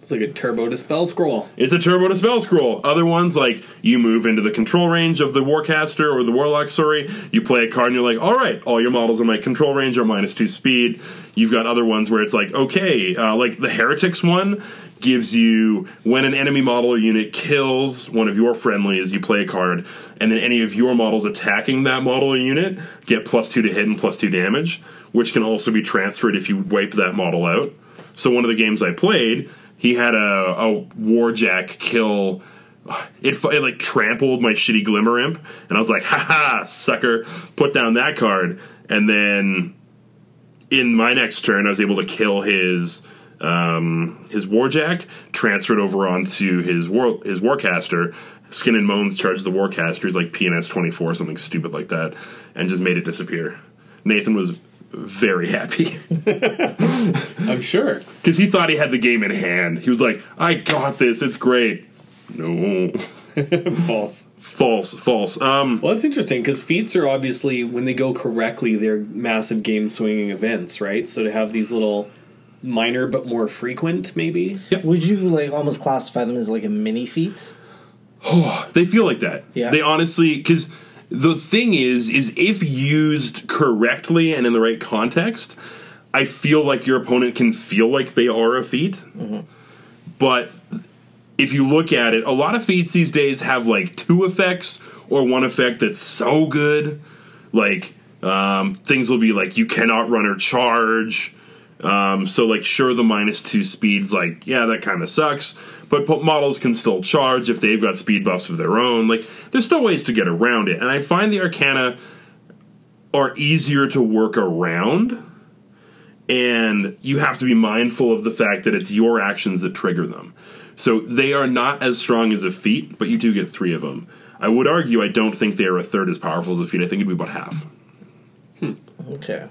It's like a turbo dispel scroll. It's a turbo dispel scroll. Other ones, like you move into the control range of the Warcaster or the Warlock, sorry, you play a card and you're like, all right, all your models in my control range are minus two speed. You've got other ones where it's like, okay, uh, like the Heretics one gives you when an enemy model unit kills one of your friendlies, you play a card, and then any of your models attacking that model unit get plus two to hit and plus two damage, which can also be transferred if you wipe that model out. So one of the games I played, he had a, a warjack kill. It, it like trampled my shitty glimmer imp, and I was like, "Ha ha, sucker!" Put down that card, and then in my next turn, I was able to kill his um, his warjack, transferred over onto his war his warcaster. Skin and Moans charged the warcaster. He's like PNS twenty four, something stupid like that, and just made it disappear. Nathan was very happy. I'm sure. because he thought he had the game in hand. He was like, "I got this. It's great." No, False. False, false. Um, Well, it's interesting because feats are obviously, when they go correctly, they're massive game swinging events, right? So to have these little minor but more frequent, maybe. Would you like almost classify them as like a mini feat? Oh, they feel like that. Yeah. They honestly, because the thing is, is if used correctly and in the right context, I feel like your opponent can feel like they are a feat. But if you look at it, a lot of feats these days have like two effects or one effect that's so good. Like um, things will be like you cannot run or charge. Um, so like sure the minus two speeds like yeah that kind of sucks, but po- models can still charge if they've got speed buffs of their own. Like there's still ways to get around it, and I find the Arcana are easier to work around and you have to be mindful of the fact that it's your actions that trigger them. So they are not as strong as a feat, but you do get three of them. I would argue I don't think they are a third as powerful as a feat. I think it'd be about half. Hmm. Okay.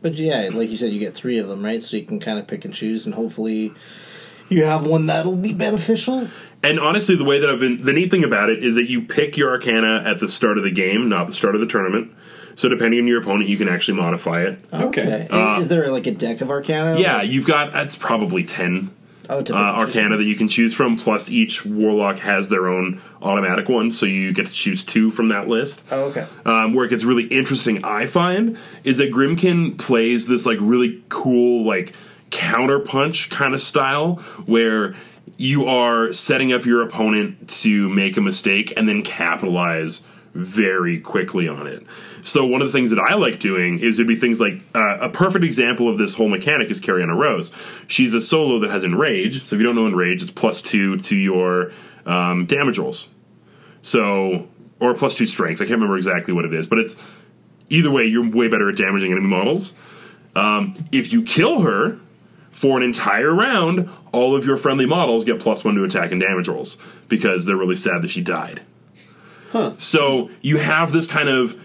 But yeah, like you said, you get three of them, right? So you can kind of pick and choose, and hopefully you have one that'll be beneficial. And honestly, the way that I've been, the neat thing about it is that you pick your Arcana at the start of the game, not the start of the tournament. So depending on your opponent, you can actually modify it. Okay. And is there like a deck of Arcana? Yeah, you've got that's probably ten Oh, uh, Arcana that you can choose from. Plus, each Warlock has their own automatic one, so you get to choose two from that list. Oh, okay. um, where it gets really interesting, I find, is that Grymkin plays this like really cool like counterpunch kind of style where you are setting up your opponent to make a mistake and then capitalize very quickly on it. So one of the things that I like doing is it'd be things like uh, a perfect example of this whole mechanic is Karianna Rose. She's a solo that has Enrage. So if you don't know Enrage, it's plus two to your um, damage rolls. So or plus two strength. I can't remember exactly what it is, but it's either way. You're way better at damaging enemy models. Um, if you kill her for an entire round, all of your friendly models get plus one to attack and damage rolls because they're really sad that she died. Huh. So you have this kind of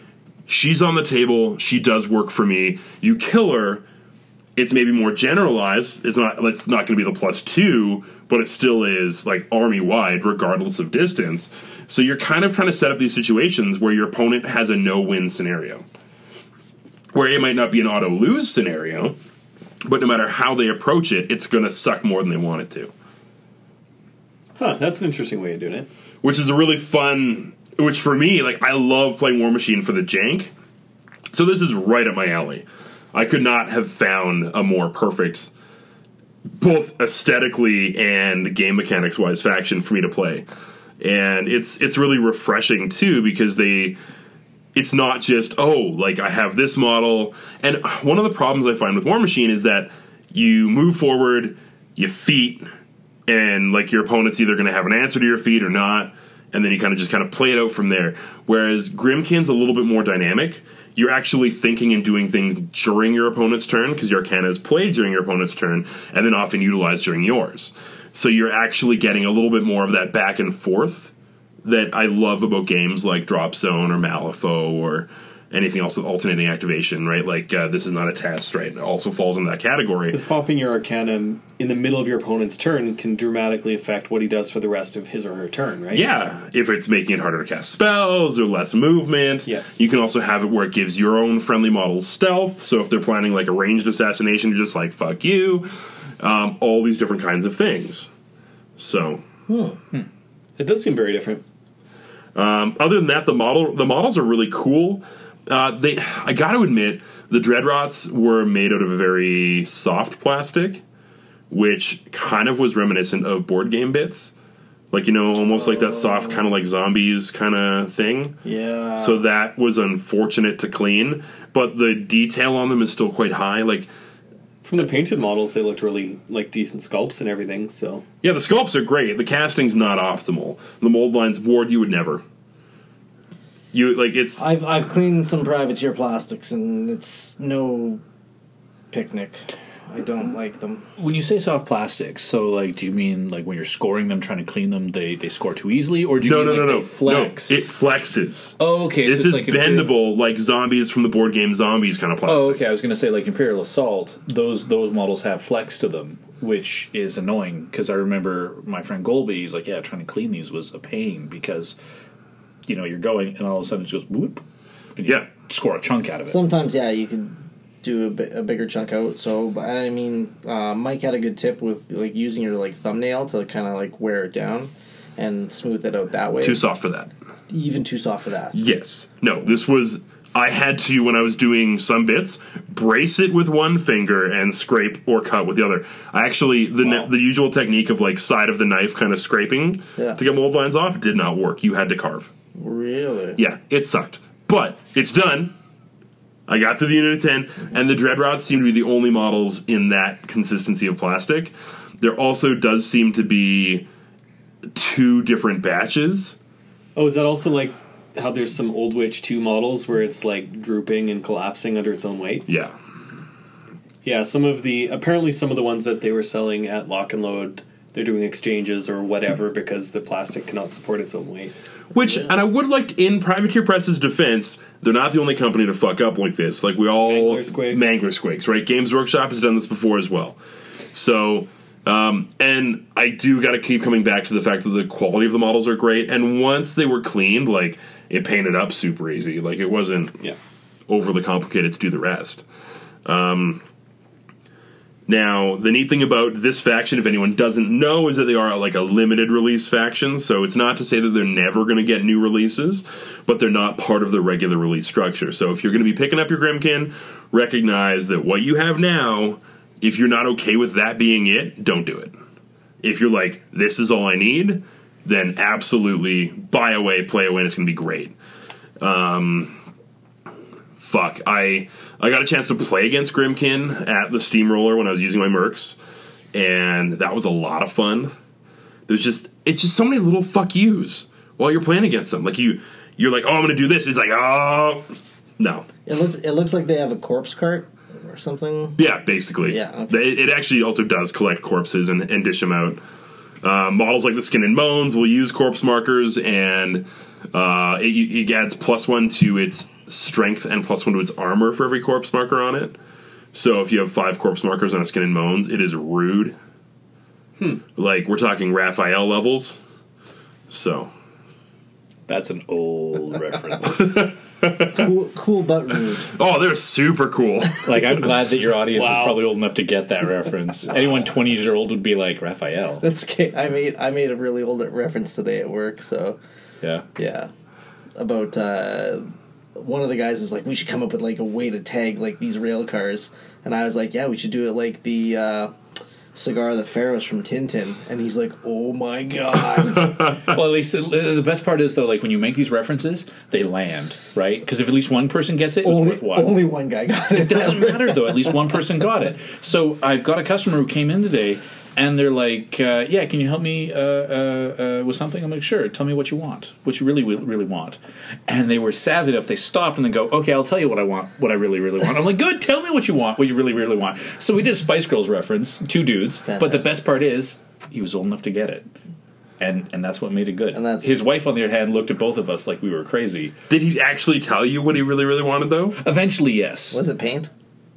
she's on the table, she does work for me. You kill her, it's maybe more generalized. It's not it's not going to be the plus 2, but it still is like army wide regardless of distance. So you're kind of trying to set up these situations where your opponent has a no-win scenario. Where it might not be an auto lose scenario, but no matter how they approach it, it's going to suck more than they want it to. Huh, that's an interesting way of doing it. which is a really fun. Which for me, like I love playing War Machine for the jank. So this is right up my alley. I could not have found a more perfect, both aesthetically and game mechanics wise, faction for me to play. And it's it's really refreshing too because they. It's not just oh like I have this model. And one of the problems I find with War Machine is that you move forward, you feet, and like your opponent's either going to have an answer to your feet or not, and then you kind of just kind of play it out from there. Whereas Grymkin's a little bit more dynamic. You're actually thinking and doing things during your opponent's turn because your Arcana is played during your opponent's turn, and then often utilized during yours. So you're actually getting a little bit more of that back and forth that I love about games like Drop Zone or Malifaux or anything else with alternating activation. Right, like uh, this is not a test. Right, it also falls in that category. Because popping your Arcana in the middle of your opponent's turn can dramatically affect what he does for the rest of his or her turn, right? Yeah, if it's making it harder to cast spells or less movement. Yeah. You can also have it where it gives your own friendly models stealth. So if they're planning like a ranged assassination, you're just like, fuck you. Um, all these different kinds of things. So It does seem very different. um, other than that, the model the models are really cool. Uh, they I got to admit, the dreadrots were made out of a very soft plastic, which kind of was reminiscent of board game bits. Like you know, almost like that soft kind of like zombies kind of thing. Yeah. So that was unfortunate to clean, but the detail on them is still quite high. Like, From the painted models, they looked really like decent sculpts and everything. So yeah, the sculpts are great. The casting's not optimal. The mold lines board you would never. You like it's I've I've cleaned some privateer plastics and it's no picnic. I don't like them. When you say soft plastics, so like, do you mean like when you're scoring them, trying to clean them, they they score too easily, or do you No, mean no, like, no, no. they flex? No, it flexes. oh, okay. this so is it's like Imperial- bendable, like zombies from the board game Zombies kind of plastic. Oh, okay. I was going to say like Imperial Assault. Those those models have flex to them, which is annoying because I remember my friend Golby. He's like, yeah, trying to clean these was a pain because you know you're going and all of a sudden it just goes whoop, and you Yeah. score a chunk out of it. Sometimes, yeah, you could do a, bi- a bigger chunk out. So, but I mean, uh, Mike had a good tip with like using your like thumbnail to kind of like wear it down and smooth it out that way. Too soft for that. Even too soft for that. Yes. No, this was. I had to, when I was doing some bits, brace it with one finger and scrape or cut with the other. I actually, the Wow. the usual technique of like side of the knife kind of scraping Yeah. to get mold lines off did not work. You had to carve. Really? Yeah, it sucked. But it's done. I got through the unit of 10, and the Dread Rots seem to be the only models in that consistency of plastic. There also does seem to be two different batches. Oh, is that also like how there's some Old Witch 2 models where it's like drooping and collapsing under its own weight? Yeah. Yeah, some of the apparently some of the ones that they were selling at Lock and Load, they're doing exchanges or whatever because the plastic cannot support its own weight. Which, and I would like, in Privateer Press's defense, they're not the only company to fuck up like this. Like, we all. Mangler Squigs. Mangler Squigs, right? Games Workshop has done this before as well. So, um, and I do got to keep coming back to the fact that the quality of the models are great. And once they were cleaned, like, it painted up super easy. Like, it wasn't Yeah. overly complicated to do the rest. Um, now, the neat thing about this faction, if anyone doesn't know, is that they are like a limited release faction. So it's not to say that they're never going to get new releases, but they're not part of the regular release structure. So if you're going to be picking up your Grymkin, recognize that what you have now, if you're not okay with that being it, don't do it. If you're like, this is all I need, then absolutely buy away, play away, and it's going to be great Um, fuck i i got a chance to play against grymkin at the steamroller when i was using my mercs and that was a lot of fun there's just it's just so many little fuck yous while you're playing against them like you you're like oh i'm gonna do this it's like oh no It looks. It looks like they have a corpse cart or something. yeah basically Yeah, okay. it, it actually also does collect corpses and, and dish them out uh, models like the Skin and Moans will use corpse markers and uh, it, it adds plus one to its strength and plus one to its armor for every corpse marker on it. So if you have five corpse markers on a Skin and Moans, it is rude. Like we're talking Raphael levels. So That's an old reference. Cool, cool but rude. oh, they're super cool. Like I'm glad that your audience is probably old enough to get that reference. Anyone 20 years old would be like Raphael. That's okay. I made. I made a really old reference today at work. So Yeah. yeah, about uh, one of the guys is like, we should come up with like a way to tag like these rail cars, and I was like, yeah, we should do it like the. Uh, Cigar of the Pharaohs from Tintin, and he's like, "Oh my god!" Well, at least the best part is though, like when you make these references, they land right because if at least one person gets it, it's only, worth one. only one guy got it. It doesn't matter though. At least one person got it. So I've got a customer who came in today, and they're like, uh, "Yeah, can you help me uh, uh, uh, with something?" I'm like, "Sure. Tell me what you want. What you really, really, really want." And they were savvy enough. They stopped and they go, "Okay, I'll tell you what I want. What I really, really want." I'm like, "Good. Tell me what you want. What you really, really want." So we did a Spice Girls reference, two dudes. But the best part is, he was old enough to get it. And, and that's what made it good. And that's- His wife, on the other hand, looked at both of us like we were crazy. Did he actually tell you what he really, really wanted though? Eventually, yes. Was it paint?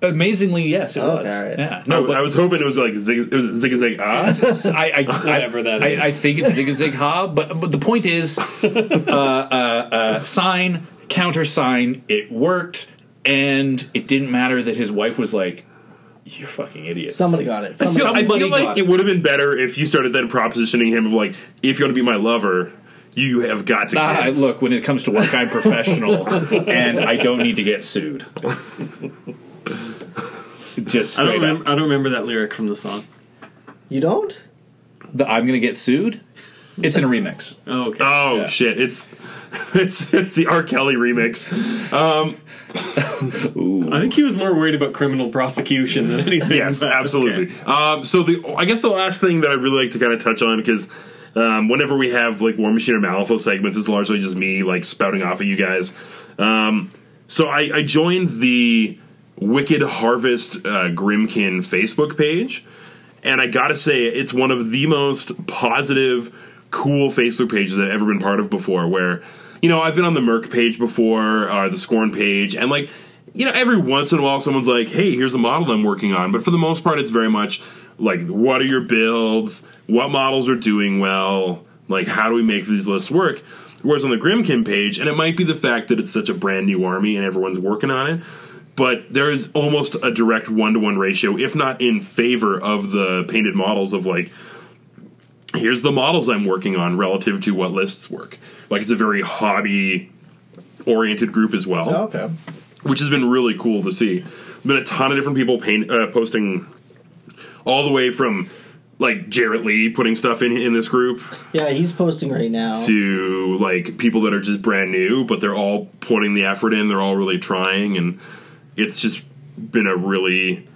Amazingly, yes, it Okay, was. all right. Yeah, No, no, but I was hoping it was like zig, it was zig zig ah. I, I, Whatever I, that I, is. I think it's zig zig ha, but but the point is, uh, uh, uh, sign countersign. It worked, and it didn't matter that his wife was like, "You're fucking idiots." Somebody got it. I feel- Somebody, I feel Somebody got like it. it would have been better if you started then propositioning him of like, if you want to be my lover, you have got to. Ah, give. look, when it comes to work, I'm professional, and I don't need to get sued. Just I don't, straight up. remember, I don't remember that lyric from the song. you don't? The, I'm going to get sued. It's in a remix. Oh, okay. Oh Yeah. shit! It's it's it's the R. Kelly remix. I think he was more worried about criminal prosecution than anything. Yes, but- absolutely. okay. Um, so the I guess the last thing that I'd really like to kind of touch on because um, whenever we have like War Machine or Malifaux segments, it's largely just me like spouting off at you guys. Um, so I, I joined the Wicked Harvest uh, Grymkin Facebook page, and I gotta say, it's one of the most positive, cool Facebook pages I've ever been part of before. Where, you know, I've been on the Merc page before, or the Scorn page, and like, you know, every once in a while someone's like, hey, here's a model I'm working on. But for the most part, it's very much like, what are your builds? What models are doing well? Like, how do we make these lists work? Whereas on the Grymkin page, and it might be the fact that it's such a brand new army and everyone's working on it, but there is almost a direct one to one ratio, if not in favor of the painted models of like, here's the models I'm working on relative to what lists work. Like, it's a very hobby oriented group as well Oh, okay. which has been really cool to see. Been a ton of different people paint, uh, posting all the way from like Jarrett Lee putting stuff in in this group Yeah, he's posting right now. to like people that are just brand new, but they're all putting the effort in. They're all really trying, and it's just been a really.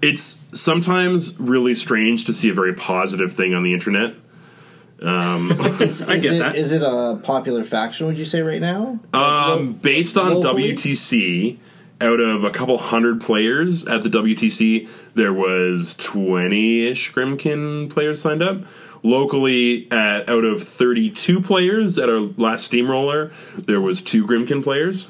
It's sometimes really strange to see a very positive thing on the internet. Is, I is get it, that. Is it a popular faction? Would you say right now? Um, based on Locally? WTC, out of a couple hundred players at the WTC, there was twenty-ish Grymkin players signed up. Locally, at out of thirty-two players at our last Steamroller, there was two Grymkin players.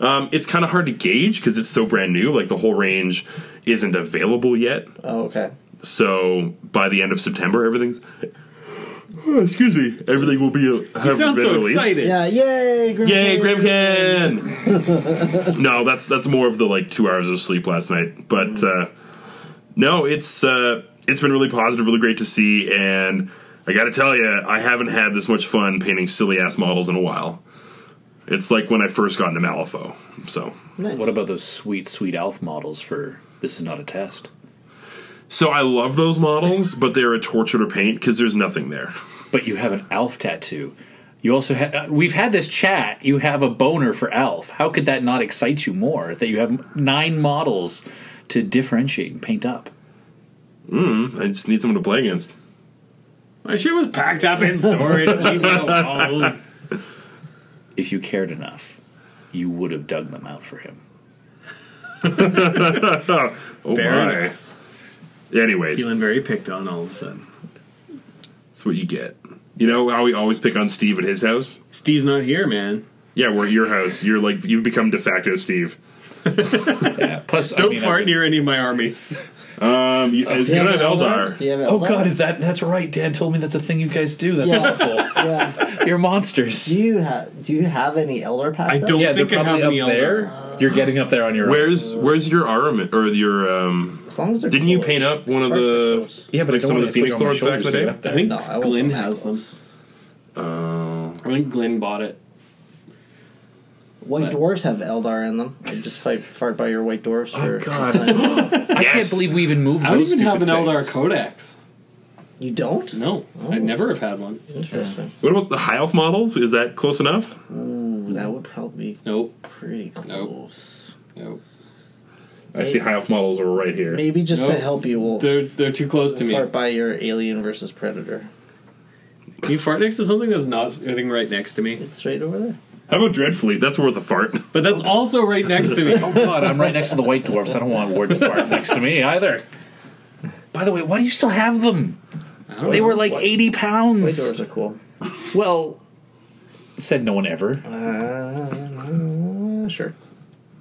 Um, it's kind of hard to gauge because it's so brand new. Like the whole range isn't available yet. Oh, okay. So by the end of September, everything's. Oh, excuse me. Everything will be. You sound so excited. Yeah, yay, Grymkin. Yay, Grymkin! no, that's that's more of the like two hours of sleep last night. But uh, no, it's uh, it's been really positive, really great to see, and I got to tell you, I haven't had this much fun painting silly ass models in a while. It's like when I first got into Malifaux. So, Nice. What about those sweet, sweet elf models for This Is Not a Test? so I love those models, but they're a torture to paint because there's nothing there. But you have an elf tattoo. You also have. Uh, we've had this chat. You have a boner for elf. How could that not excite you more? That you have nine models to differentiate and paint up. I just need someone to play against. My shit was packed up in storage. Leave me alone. If you cared enough, you would have dug them out for him. Oh Fair my. enough. Anyways, Feeling very picked on all of a sudden. that's what you get. You know how we always pick on Steve at his house? Steve's not here, man. Yeah, we're at your house. You're like you've become de facto Steve. Yeah. Plus, I Don't mean, fart I- near any of my armies. Um, you, you Do you don't have have Eldar. Do you have Oh God, is that that's right? Dan told me that's a thing you guys do. That's Yeah. awful. Yeah. You're monsters. Do you have Do you have any Eldar pack? I don't Yeah, they're think I have probably any up Eldar. there. You're getting up there on your own. Where's Where's your armament or your um? As long as they're Didn't you close. paint up one of Parts are the? close. Yeah, but like I don't some of wanna the Phoenix put it on my Lords back in the shoulders to day? get up there. I think No, I won't Glenn go that has them. close. Oh, I think Glenn bought it. White What? dwarfs have Eldar in them. I just fight fart by your white dwarfs. Oh, for God. I Yes. can't believe we even moved I don't those even have an stupid Eldar. Codex. You don't? No, Oh. I never have had one. Interesting. what about the high elf models? Is that close enough? Ooh, that would probably be Nope, pretty close. nope. I see high elf models are right here. Maybe just to help you, we'll They're they're too close to me. fart by your alien versus predator. Can you fart next to something that's not sitting right next to me? It's right over there. How about Dreadfleet? That's worth a fart. But that's also right next to me. Oh God, I'm right next to the white dwarfs. I don't want Ward to fart next to me either. By the way, why do you still have them? They know. were like White- 80 White pounds. dwarves are cool. Well, said no one ever. Uh, sure.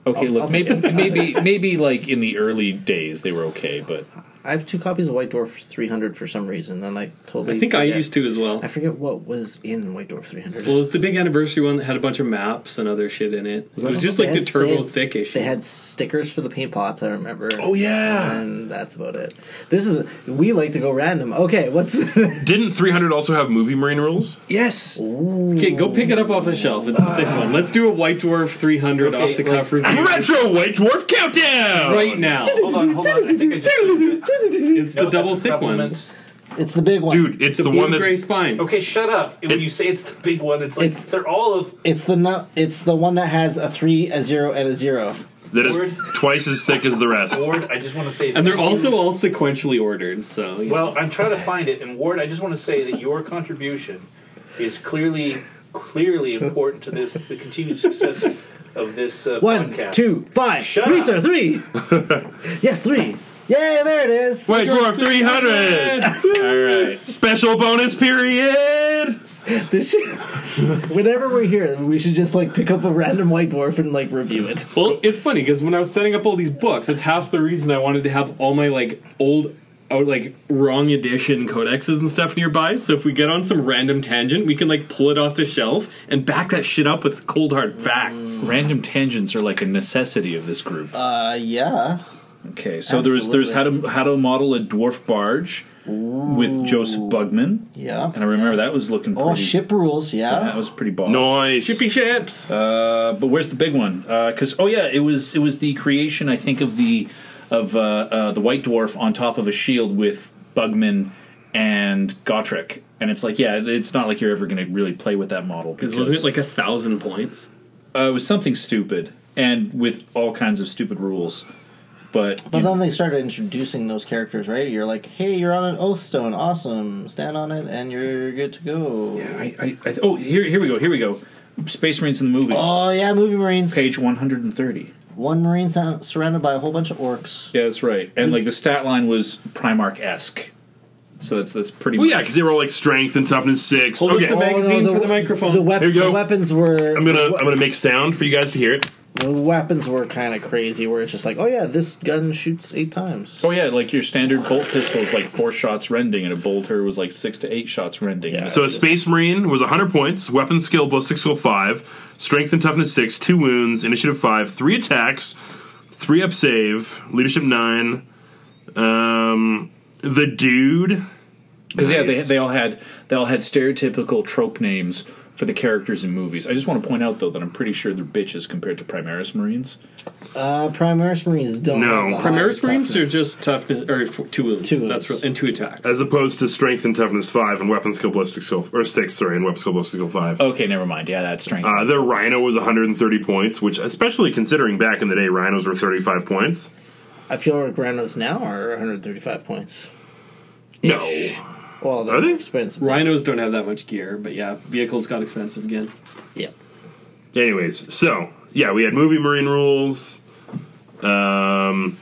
Okay, I'll- look, I'll take maybe maybe maybe like in the early days they were okay, but I have two copies of White Dwarf 300 for some reason, and I totally. I think I used to as well. I forget what was in White Dwarf 300. Well, it was the big anniversary one that had a bunch of maps and other shit in it. that it was just They like the turbo they had- thick issue. They had stickers for the paint pots. I remember. Oh, yeah. and that's about it. This is we like to go random. Okay, what's the, Didn't 300 also have movie marine rules? yes. okay, go pick it up off the shelf. It's the thick one. Let's do a White Dwarf 300 Okay, off the like- cuff review Retro White Dwarf countdown. right now. Hold on, hold on. I think I just It's the double thick one. it's the big one, dude. It's The, the, blue one gray that's spine. Okay, shut up. When It- you say it's the big one, it's like It's- they're all of It's the nut. It's the one that has a three, a zero, and a zero. that is Word. twice as thick as the rest. Ward. I just want to say, And they're also all sequentially ordered, so you. Well, I'm trying to find it, and Ward, I just want to say that your contribution is clearly, clearly important to this, the continued success of this uh, One, podcast. two, five. Shut three up. star three. yes, three. Yay, there it is. White Dwarf 300! All right. Special bonus period! This whenever we're here, we should just like pick up a random white dwarf and like review it. Well, it's funny because when I was setting up all these books, it's half the reason I wanted to have all my like old, out like wrong edition codexes and stuff nearby. So if we get on some random tangent, we can like pull it off the shelf and back that shit up with cold hard facts. Random tangents are like a necessity of this group. Uh, yeah. Okay, so there's there's how to how to model a dwarf barge with Joseph Bugman, Yeah. and I remember that was looking pretty. Oh, ship rules. Yeah. That was pretty boss. Nice. Chippy ships. Uh, but where's the big one? Because oh yeah, it was it was the creation I think of the of uh, uh, the white dwarf on top of a shield with Bugman and Gotrek, and it's like yeah, it's not like you're ever going to really play with that model Because wasn't it like a thousand points? uh, it was something stupid and with all kinds of stupid rules. But, But you then they started introducing those characters, right? You're like, hey, you're on an oath stone. Awesome. Stand on it, and you're good to go. I, I, I, oh here here we go here we go. Space Marines in the movies. Oh yeah, movie Marines. Page 130. One Marine sur- surrounded by a whole bunch of orcs. Yeah, that's right. And like the stat line was Primarch esque. So that's that's pretty. Oh, well, much yeah, because they were all like strength and toughness six. Hold up Okay, the magazine oh, for the microphone. The, wep- Here you go. the weapons were. I'm gonna I'm gonna make sound for you guys to hear it. The weapons were kind of crazy, where it's just like, oh yeah, this gun shoots eight times. Oh yeah, like your standard bolt pistol is like four shots rending, and a bolter was like six to eight shots rending. Yeah. So a Space Marine was 100 points, weapon skill, ballistic skill 5, strength and toughness 6, 2 wounds, initiative 5, 3 attacks, 3 up save, leadership 9. Um, the dude. because yeah, they they all had they all had stereotypical trope names for the characters in movies. I just want to point out though that I'm pretty sure they're bitches compared to Primaris Marines. Uh, Primaris Marines don't. No. have Primaris highest Marines are just toughness or f- two wounds. Two wounds. That's real, and two attacks. As opposed to strength and toughness 5 and weapon skill, ballistic skill, or 6, sorry, and weapon skill, ballistic skill 5. Okay, never mind. Yeah, that's strength. Uh, the Rhino was 130 points, which, especially considering back in the day, Rhinos were 35 points. I feel like Rhinos now are 135 points. No. Well, they're Are they? expensive. Rhinos don't have that much gear, but yeah, vehicles got expensive again. Yeah. Anyways, so yeah, we had movie marine rules. Um,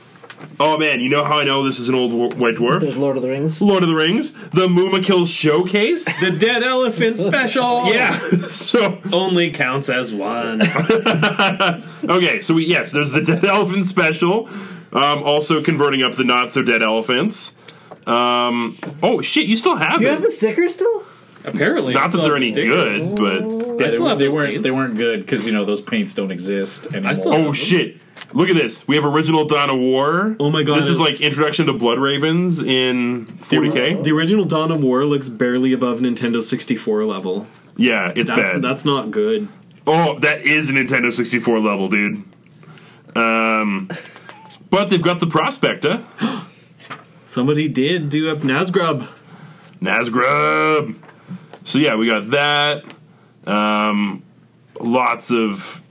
oh man, you know how I know this is an old dwar- white There's dwarf? Lord of the Rings. Lord of the Rings, the Mumakil showcase. The dead elephant special. yeah, so only counts as one. okay, so we yes, there's the dead elephant special. Um, also converting up the not so dead elephants. Um, oh shit, you still have Do you it. have the sticker still? Apparently, not that still they're have the any stickers. good, but yeah, I they, still have they those weren't paints. they weren't good because you know those paints don't exist anymore. still have oh shit. Look at this. We have original Dawn of War. Oh my God. This is like introduction to Blood Ravens in 40k. The original Dawn of War looks barely above Nintendo 64 level. Yeah, it's That's bad. that's not good. Oh, that is a Nintendo 64 level, dude. Um, but they've got the Prospecta, Somebody did do a Nazgrub. Nazgrub. So yeah, we got that. Um, lots of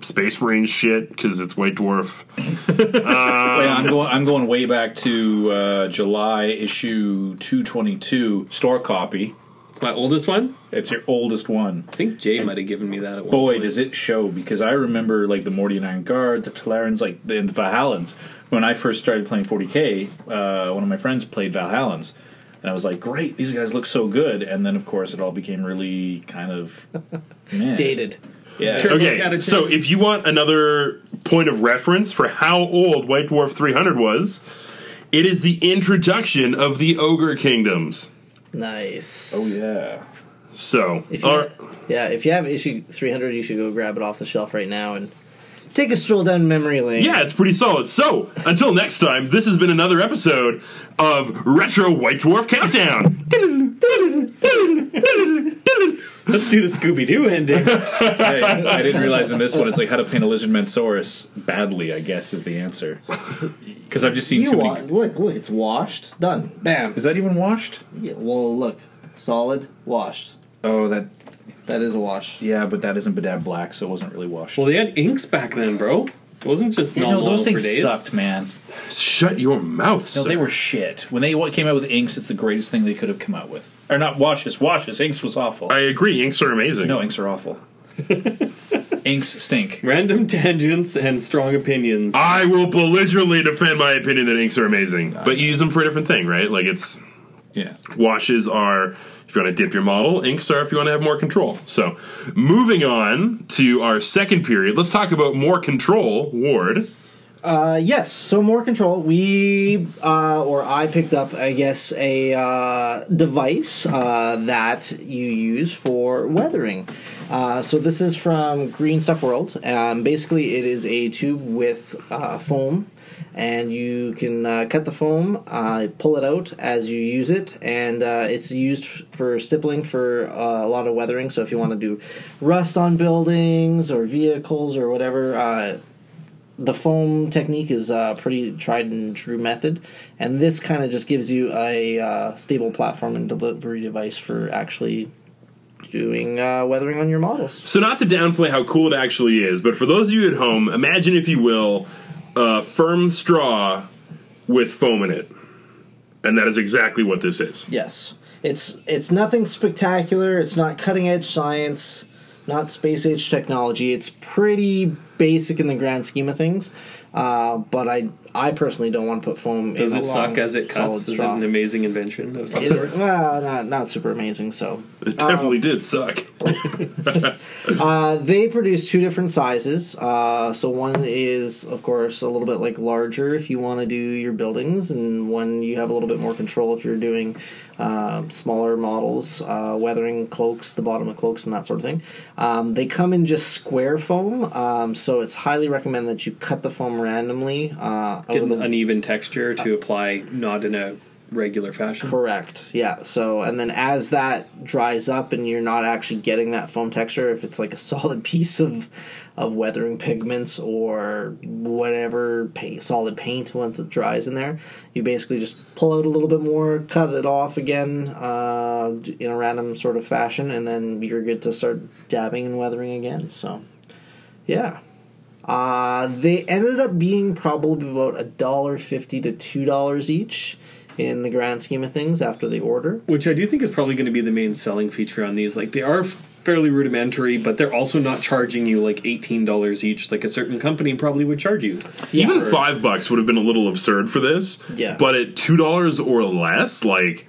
Space Marine shit because it's White Dwarf. Oh, yeah, I'm going. I'm going way back to uh, July issue 222 store copy. It's my oldest one. It's your oldest one. I think Jay might have given me that at one Boy, point. does it show! Because I remember like the Mordian Iron Guard, the Talarans, like the, the Valhallans. When I first started playing 40k, uh, one of my friends played Valhallans, and I was like, "Great, these guys look so good." And then, of course, it all became really kind of meh. Dated. Yeah, Turn- Okay, so if you want another point of reference for how old White Dwarf 300 was, it is the introduction of the Ogre Kingdoms. Nice. oh yeah. So, If you, or- yeah, if you have issue 300, you should go grab it off the shelf right now and take a stroll down memory lane. Yeah, it's pretty solid. So, until next time, this has been another episode of Retro White Dwarf Countdown. Let's do the Scooby Doo ending. I, I didn't realize in this one it's like how to paint a lizardmen saurus badly. I guess is the answer. Because I've just seen You too wa- many. look, look, it's washed. Done. Bam. Is that even washed? Yeah, well, look. Solid, washed. Oh, that That is a wash. yeah, but that isn't Badab Black, so it wasn't really washed. well, they had inks back then, bro. It wasn't just you know, normal those things days. sucked, man. Shut your mouth, No, sir. they were shit. When they came out with inks, it's the greatest thing they could have come out with. Or not washes, washes. Inks was awful. I agree. Inks are amazing. no, inks are awful. Inks stink. Random tangents and strong opinions. I will belligerently defend my opinion that inks are amazing, but you use them for a different thing, right? Like it's Yeah. washes are if you want to dip your model, inks are if you want to have more control. So, moving on to our second period, let's talk about more control. Ward, Uh, yes, so more control. We, uh, or I picked up, I guess, a uh, device uh, that you use for weathering. Uh, so this is from Green Stuff World. Um, basically, it is a tube with foam. And you can cut the foam, pull it out as you use it, and it's used for stippling for a lot of weathering. So if you want to do rust on buildings or vehicles or whatever, the foam technique is a pretty tried and true method, and this kind of just gives you a uh, stable platform and delivery device for actually doing uh, weathering on your models. So, not to downplay how cool it actually is, but for those of you at home, imagine, if you will, a firm straw with foam in it. And that is exactly what this is. Yes, it's it's nothing spectacular. It's not cutting edge science, not space age technology. It's pretty basic in the grand scheme of things. Uh, but I I personally don't want to put foam. Does in it a suck long, as it solid cuts? Is it an amazing invention of some It- sort? well, not not super amazing. So It definitely did suck. Uh, they produce two different sizes. Uh, so one is, of course, a little bit like larger if you want to do your buildings, and one you have a little bit more control if you're doing uh, smaller models, uh, weathering cloaks, the bottom of cloaks, and that sort of thing. Um, they come in just square foam, um, so it's highly recommended that you cut the foam randomly. Uh, Get an uneven texture to apply, not in a regular fashion. Correct. Yeah. So, and then as that dries up and you're not actually getting that foam texture, if it's like a solid piece of of weathering pigments or whatever paint, solid paint once it dries in there, you basically just pull out a little bit more, cut it off again uh, in a random sort of fashion, and then you're good to start dabbing and weathering again. So, yeah. Uh, they ended up being probably about a dollar fifty to two dollars each in the grand scheme of things after the order. Which I do think is probably going to be the main selling feature on these. Like they are fairly rudimentary, but they're also not charging you like eighteen dollars each, like a certain company probably would charge you. Even five bucks would have been a little absurd for this. Yeah. But at two dollars or less, like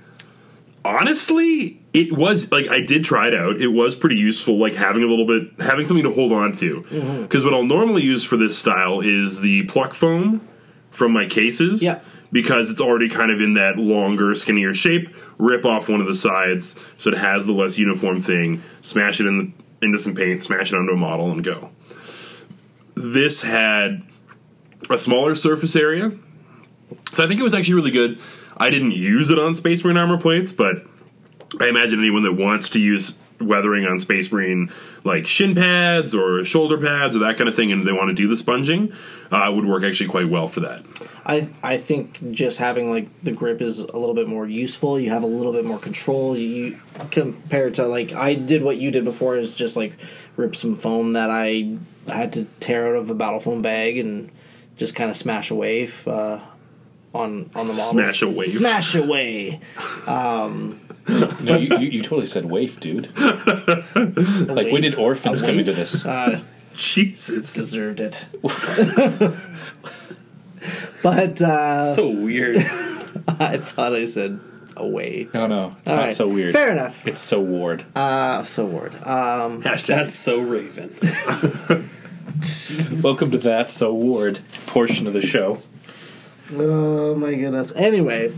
honestly, it was like I did try it out. It was pretty useful, like having a little bit, having something to hold on to. Mm-hmm. Because what I'll normally use for this style is the pluck foam from my cases. Yeah. Because it's already kind of in that longer, skinnier shape. Rip off one of the sides so it has the less uniform thing. Smash it in the, into some paint. Smash it onto a model and go. This had a smaller surface area. So I think it was actually really good. I didn't use it on Space Marine armor plates, but I imagine anyone that wants to use weathering on Space Marine, like shin pads or shoulder pads or that kind of thing, and they want to do the sponging, uh, would work actually quite well for that. I I think just having like the grip is a little bit more useful. You have a little bit more control. You compared to like I did what you did before is just like rip some foam that I had to tear out of a battle foam bag and just kind of smash away if, uh, on on the model. Smash a wave. Smash away. No, you, you, you totally said waif, dude. like, when did orphans come into this? Uh, Jesus. deserved it. but uh, So weird. I thought I said away. No, no, it's All not right. so weird. Fair enough. It's so ward. Uh, so word. Um, Hashtag. That's so Raven. Welcome to that so ward portion of the show. oh my goodness. Anyway,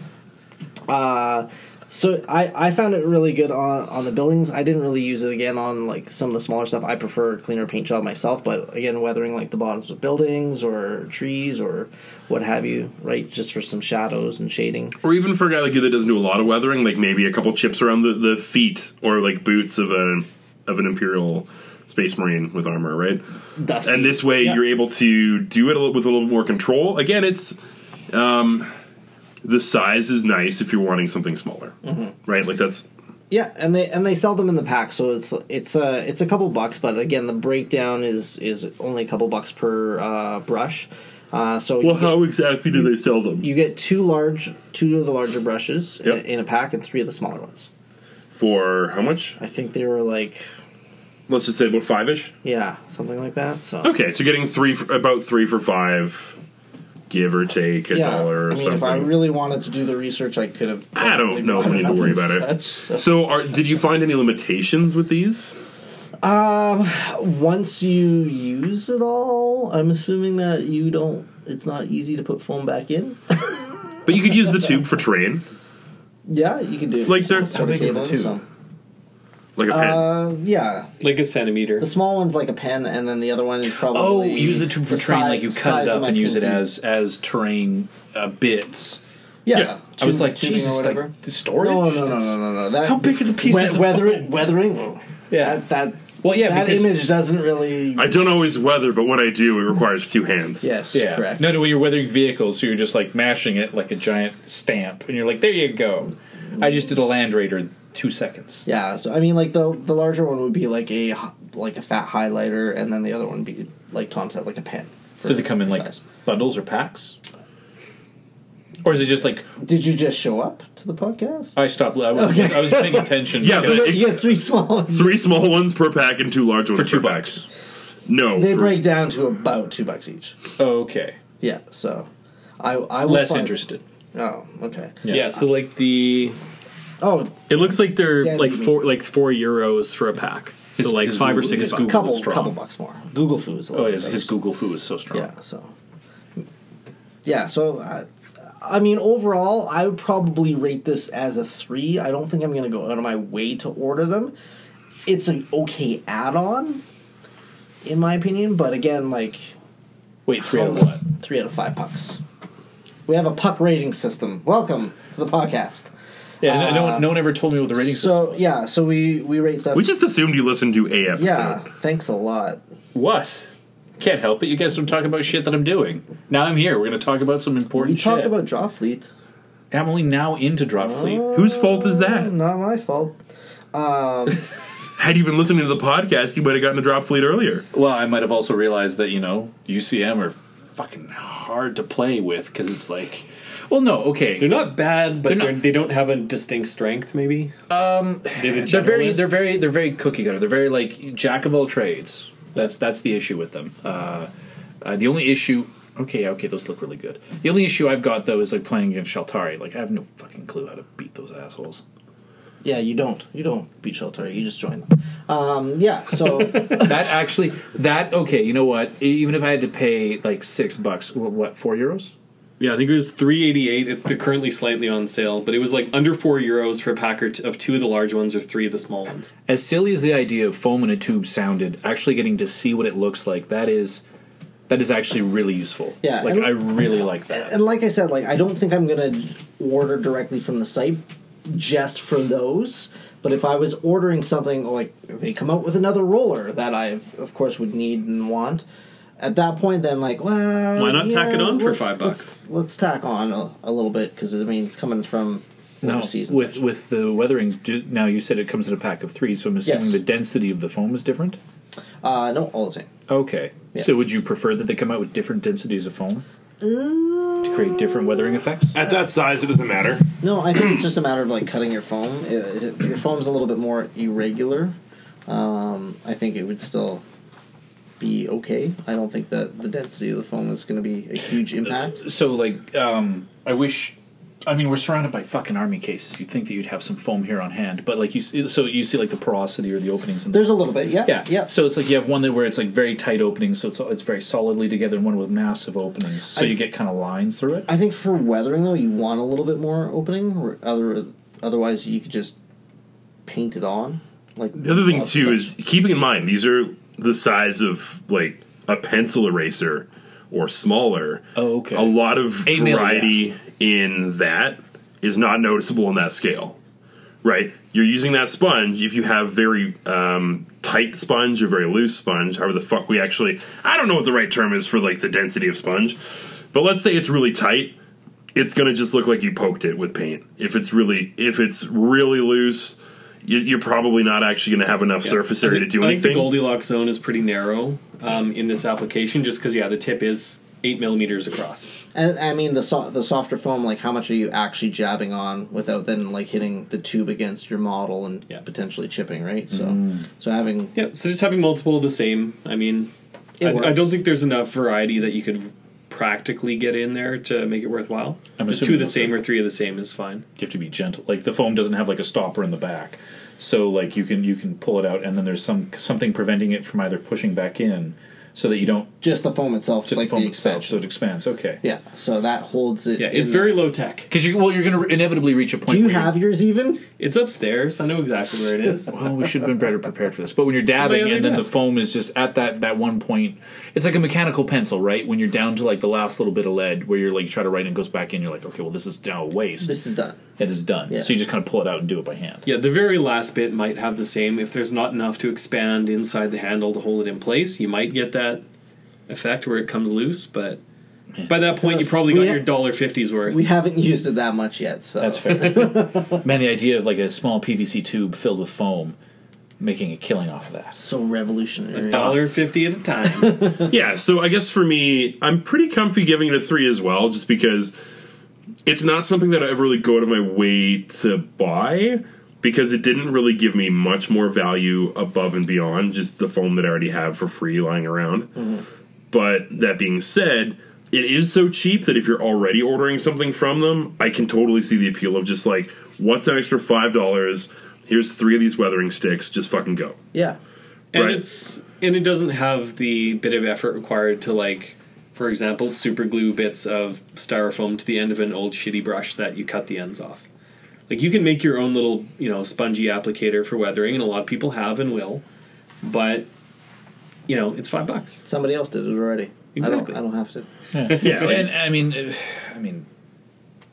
uh, so I, I found it really good on on the buildings. I didn't really use it again on like some of the smaller stuff. I prefer a cleaner paint job myself, but again, weathering like the bottoms of buildings or trees or what have you, right? Just for some shadows and shading. Or even for a guy like you that doesn't do a lot of weathering, like maybe a couple chips around the, the feet or like boots of an of an Imperial Space Marine with armor, right? Dusty. and this way Yeah. you're able to do it a little- with a little more control. Again, it's um, the size is nice if you're wanting something smaller, Mm-hmm. right? Like that's Yeah, and they and they sell them in the pack, so it's it's a it's a couple bucks. But again, the breakdown is is only a couple bucks per uh, brush. Uh, so you, get, exactly do they sell them? you get two large, two of the larger brushes in, in a pack, and three of the smaller ones. For how much? I think they were like let's just say about five ish. Yeah, something like that. So Okay, so getting three for, about three for five, give or take a yeah, dollar or I mean, something. if I really wanted to do the research, I could have. I don't know if brought we need to worry about it. such. so, are, did you find any limitations with these? Um, once you use it all, I'm assuming that you don't. It's not easy to put foam back in. But you could use the tube for train, yeah, you can do. Like they're- some How big is the cabling, tube? Like a pen. Uh, yeah. like a centimeter. The small one's like a pen, and then the other one is probably. Oh, use the tube for the train, size- like you cut it up and use it pinky. as as terrain uh, bits. Yeah. Yeah. I was like, Jesus, whatever. like the storage. No, no, no, no, no, no. That, How big are the pieces of weathering, foam? weathering. Yeah. That, that Well, yeah, that image doesn't really. I don't always weather, but when I do, it requires two hands. yes, Yeah. correct. No, no, when you're weathering vehicles, so you're just like mashing it like a giant stamp, and you're like, there you go. I just did a Land Raider in two seconds. Yeah, so I mean, like the the larger one would be like a like a fat highlighter, and then the other one would be like Tom said, like a pen. for Do they come in like size. bundles or packs? Or is it just like Did you just show up to the podcast? I stopped? I was, Okay. I was paying attention. Yeah, because- but- you get three small ones. Three small ones per pack and two large ones for two per pack. bucks. No, They for- break down to about two bucks each. Okay, Yeah, so I I will less find- interested. Oh, okay. yeah. so like the Oh, it looks like they're Danny, like you mean- four like four euros for a pack. So His- like his five or Google- six his bucks. Google- couple strong. couple bucks more. Google Foo is a Oh, little yes, bit his better. Google Foo is so strong. Yeah, so yeah, so I, I mean, overall, I would probably rate this as a three. I don't think I'm going to go out of my way to order them. It's an okay add-on, in my opinion, but again, like Wait, three out of what? three out of five pucks. We have a puck rating system. Welcome to the podcast. Yeah, no, no, Uh, one, no one ever told me what the rating system So was. yeah, so we we rate stuff. We just assumed you listened to a episode. yeah, thanks a lot. What? Can't help it. You guys don't talk about shit that I'm doing. Now I'm here. We're going to talk about some We important talked shit. Talk about Drop Fleet. I'm only now into Drop Fleet. Whose fault is that? Not my fault. Um, Had you been listening to the podcast, you might have gotten a drop fleet earlier. Well, I might have also realized that you know UCM are fucking hard to play with because it's like, well, no, okay, They're not bad, but They're they're they don't have a distinct strength. Maybe um, they're, the they're very, they're very, they're very cookie cutter. They're very like jack of all trades. That's that's the issue with them. Uh, uh, the only issue, okay, okay, those look really good. The only issue I've got though is like playing against Shaltari. Like I have no fucking clue how to beat those assholes. yeah, you don't. You don't beat Shaltari. You just join them. Um, yeah. So that actually, that okay. You know what? Even if I had to pay like six bucks, wh- what four euros? Yeah, I think it was three eighty eight. They're currently slightly on sale, but it was like under four euros for a pack or t- of two of the large ones or three of the small ones. as silly as the idea of foam in a tube sounded, actually getting to see what it looks like that is that is actually really useful. Yeah, like and- I really like that. and like I said, like I don't think I'm gonna order directly from the site just for those. But if I was ordering something like if they come out with another roller that I of course would need and want. At that point, then like, well, Why not tack it on for let's- five let's- bucks? Let's, tack on a, a little bit because I mean it's coming from No, season. with such. with the weathering. Do, now you said it comes in a pack of three, so I'm assuming Yes. the density of the foam is different. uh, no, all the same. Okay, Yeah. so would you prefer that they come out with different densities of foam to create different weathering effects? At that size, it doesn't matter. No, I think it's just a matter of like cutting your foam. If if your foam's a little bit more irregular, um, I think it would still be okay. I don't think that the density of the foam is going to be a huge impact. So like, um, I wish. I mean, we're surrounded by fucking army cases. You'd think that you'd have some foam here on hand, but like you, see, so you see like the porosity or the openings. In There's a little bit, yeah, Yeah, yeah. So it's like you have one that where it's like very tight openings, so it's it's very solidly together, and one with massive openings, so I- you get kind of lines through it. I think for weathering though, you want a little bit more opening. Or other, otherwise, you could just paint it on. Like The other thing too like- is keeping in mind these are the size of like a pencil eraser or smaller. Oh, okay. A lot of Eight variety in that is not noticeable on that scale, right? You're using that sponge if you have very um, tight sponge or very loose sponge, however the fuck we actually. I don't know what the right term is for like the density of sponge, but let's say it's really tight. It's gonna just look like you poked it with paint. If it's really, if it's really loose, you, you're probably not actually gonna have enough surface area to do anything. I think the. Goldilocks zone is pretty narrow um, in this application, just because yeah, the tip is eight millimeters across. And I mean the so- the softer foam, like how much are you actually jabbing on without then like hitting the tube against your model and Yeah. potentially chipping, right? So Mm. so having Yeah, so just having multiple of the same. I mean, I, I don't think there's enough variety that you could practically get in there to make it worthwhile. I'm just two of the same or three of the same is fine. you have to be gentle. Like the foam doesn't have like a stopper in the back, so like you can you can pull it out, and then there's some something preventing it from either pushing back in, so that you don't just the foam itself, just like the foam the itself, so it expands. Okay. Yeah, so that holds it. Yeah, it's very there. low tech. Because you well, you're going to inevitably reach a point. Do you where have yours even? It's upstairs. I know exactly where it is. Well, we should have been better prepared for this. But when you're dabbing and their then the foam is just at that, that one point, it's like a mechanical pencil, right? When you're down to like the last little bit of lead where you're like, you try to write and it goes back in, you're like, okay, well, this is now a waste. This is done. it is done. Yeah. So you just kind of pull it out and do it by hand. Yeah, the very last bit might have the same. If there's not enough to expand inside the handle to hold it in place, you might get that effect where it comes loose. But by that point, you probably got We ha- your dollar fifties worth. We haven't used it that much yet, so That's fair. Man, the idea of like a small PVC tube filled with foam, making a killing off of that. so revolutionary. Dollar fifty at a time. Yeah, so I guess for me, I'm pretty comfy giving it a three as well, just because it's not something that I ever really go out of my way to buy because it didn't really give me much more value above and beyond just the foam that I already have for free lying around. Mm-hmm. But that being said, it is so cheap that if you're already ordering something from them, I can totally see the appeal of just like, what's an extra five dollars? Here's three of these weathering sticks. Just fucking go. Yeah, and Right. it's and it doesn't have the bit of effort required to like for example super glue bits of styrofoam to the end of an old shitty brush that you cut the ends off like you can make your own little you know spongy applicator for weathering and a lot of people have and will but you know it's five bucks somebody else did it already. Exactly. I don't, I don't have to. Yeah, like- and I mean, I mean,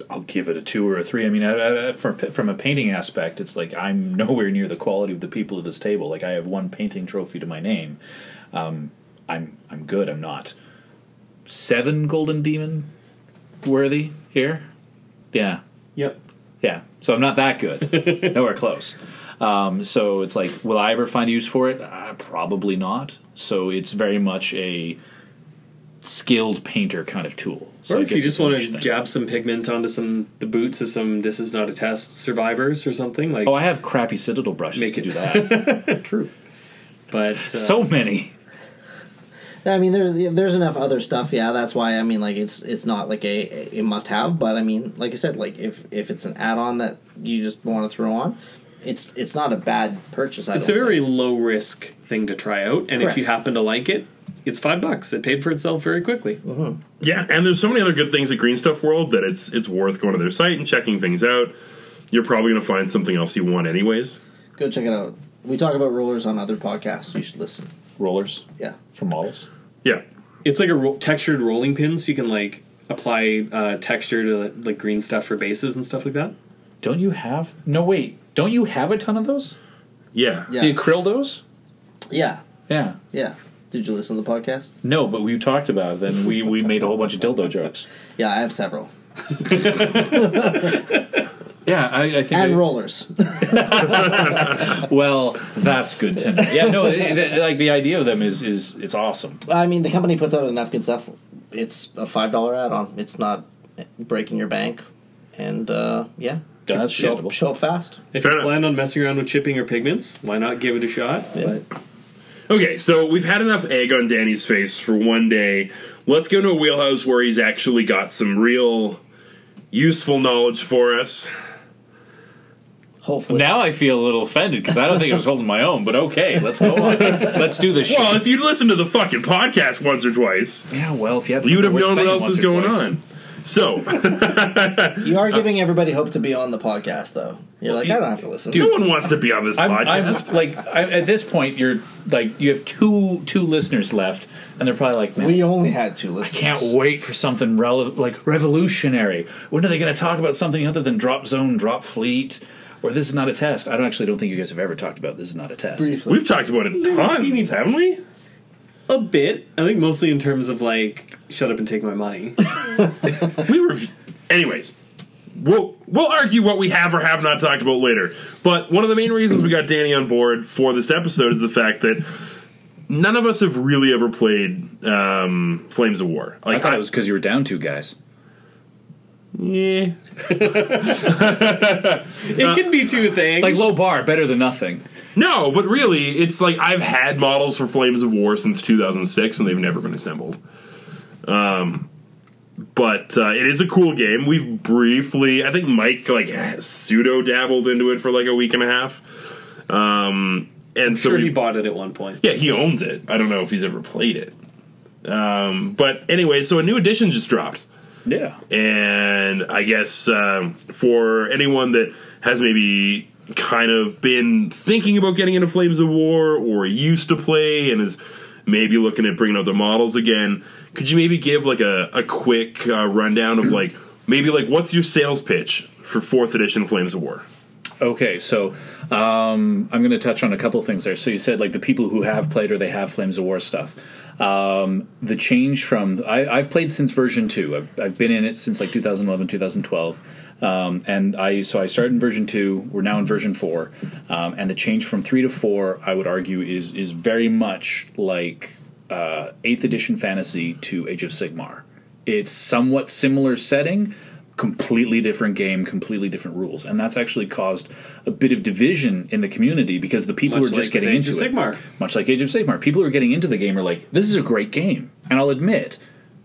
I'll give it a two or a three. I mean, I, I, from from a painting aspect, it's like I'm nowhere near the quality of the people at this table. Like I have one painting trophy to my name. Um, I'm I'm good. I'm not seven golden demon worthy here. Yeah, yep yeah. So I'm not that good. Nowhere close. Um, so it's like, will I ever find a use for it? Uh, probably not. So it's very much a skilled painter kind of tool. So or if you just want to jab some pigment onto some the boots of some this is not a test survivors or something like Oh, I have crappy citadel brushes Make to it- do that. true but uh, so many. I mean, there's there's enough other stuff. Yeah, that's why. I mean, like it's it's not like a, a must have, but I mean, like I said, like if if it's an add on that you just want to throw on, it's it's not a bad purchase. I It's a don't very think. low risk thing to try out, and if you happen to like it, it's five bucks. It paid for itself very quickly. Yeah, and there's so many other good things at Green Stuff World that it's it's worth going to their site and checking things out. You're probably going to find something else you want anyways. go check it out. We talk about rollers on other podcasts. You should listen. Rollers Yeah, for models. Yeah. It's like a ro- textured rolling pin, so you can like apply uh, texture to like green stuff for bases and stuff like that. Don't you have? No, wait. Don't you have a ton of those? Yeah. yeah, The acryl those? yeah, Yeah. yeah. Did you listen to the podcast? No, but we talked about it, and we, we made a whole bunch of dildo jokes. Yeah, I have several Yeah, I, I think. and I- rollers. well, that's good to know. Yeah, no, it- it- like the idea of them is is it's awesome. I mean, the company puts out enough good stuff. It's a five dollar add on. It's not breaking your bank, and uh, yeah, Yeah, that's show, reasonable. show up fast. If Fair you enough. plan on messing around with chipping or pigments, why not give it a shot? Yeah. But Okay, so we've had enough egg on Danny's face for one day. Let's go to a wheelhouse where he's actually got some real useful knowledge for us. Hopefully, Now I feel a little offended because I don't think I was holding my own. But okay, let's go on. Let's do this. Shit. Well, if you'd listened to the fucking podcast once or twice, yeah, well, if you had, you would have something known worth what else saying was once or going twice. on. So, you are giving everybody hope to be on the podcast, though. You're like, I don't have to listen. no one wants to be on this I'm, podcast. I'm like I, at this point, you're like you have two two listeners left, and they're probably like, man, we only had two listeners. I can't wait for something rele- like revolutionary. When are they going to talk about something other than drop zone, drop fleet, or this is not a test? I don't actually don't think you guys have ever talked about this is not a test. Briefly. We've talked about it tons, haven't we? A bit, I think mostly in terms of like, shut up and take my money. We rev- Anyways, we'll we'll argue what we have or have not talked about later. But one of the main reasons we got Danny on board for this episode is the fact that none of us have really ever played um, Flames of War. I Like thought it was because you were down two guys. yeah. It can be two things. Like low bar, better than nothing. No, but really, it's like I've had models for Flames of War since 2006, and they've never been assembled. Um, but uh, it is a cool game. We've briefly, I think Mike like pseudo dabbled into it for like a week and a half. Um, and so sure we, he bought it at one point. yeah, he owns it. I don't know if he's ever played it. Um, but anyway, so a new edition just dropped. Yeah. And I guess um, for anyone that has maybe kind of been thinking about getting into Flames of War or used to play and is maybe looking at bringing out the models again, could you maybe give like a, a quick uh, rundown of like maybe like what's your sales pitch for fourth edition Flames of War? Okay, so um, I'm going to touch on a couple things there. So you said like the people who have played or they have Flames of War stuff. Um, the change from I, I've played since version two. I've, I've been in it since like 2011, 2012, um, and I so I started in version two. We're now in version four, um, and the change from three to four, I would argue, is is very much like uh, eighth edition fantasy to Age of Sigmar. It's somewhat similar setting, completely different game, completely different rules, and that's actually caused a bit of division in the community because the people Much who are just like getting into it, Sigmar. much like Age of Sigmar, people who are getting into the game are like, "This is a great game," and I'll admit,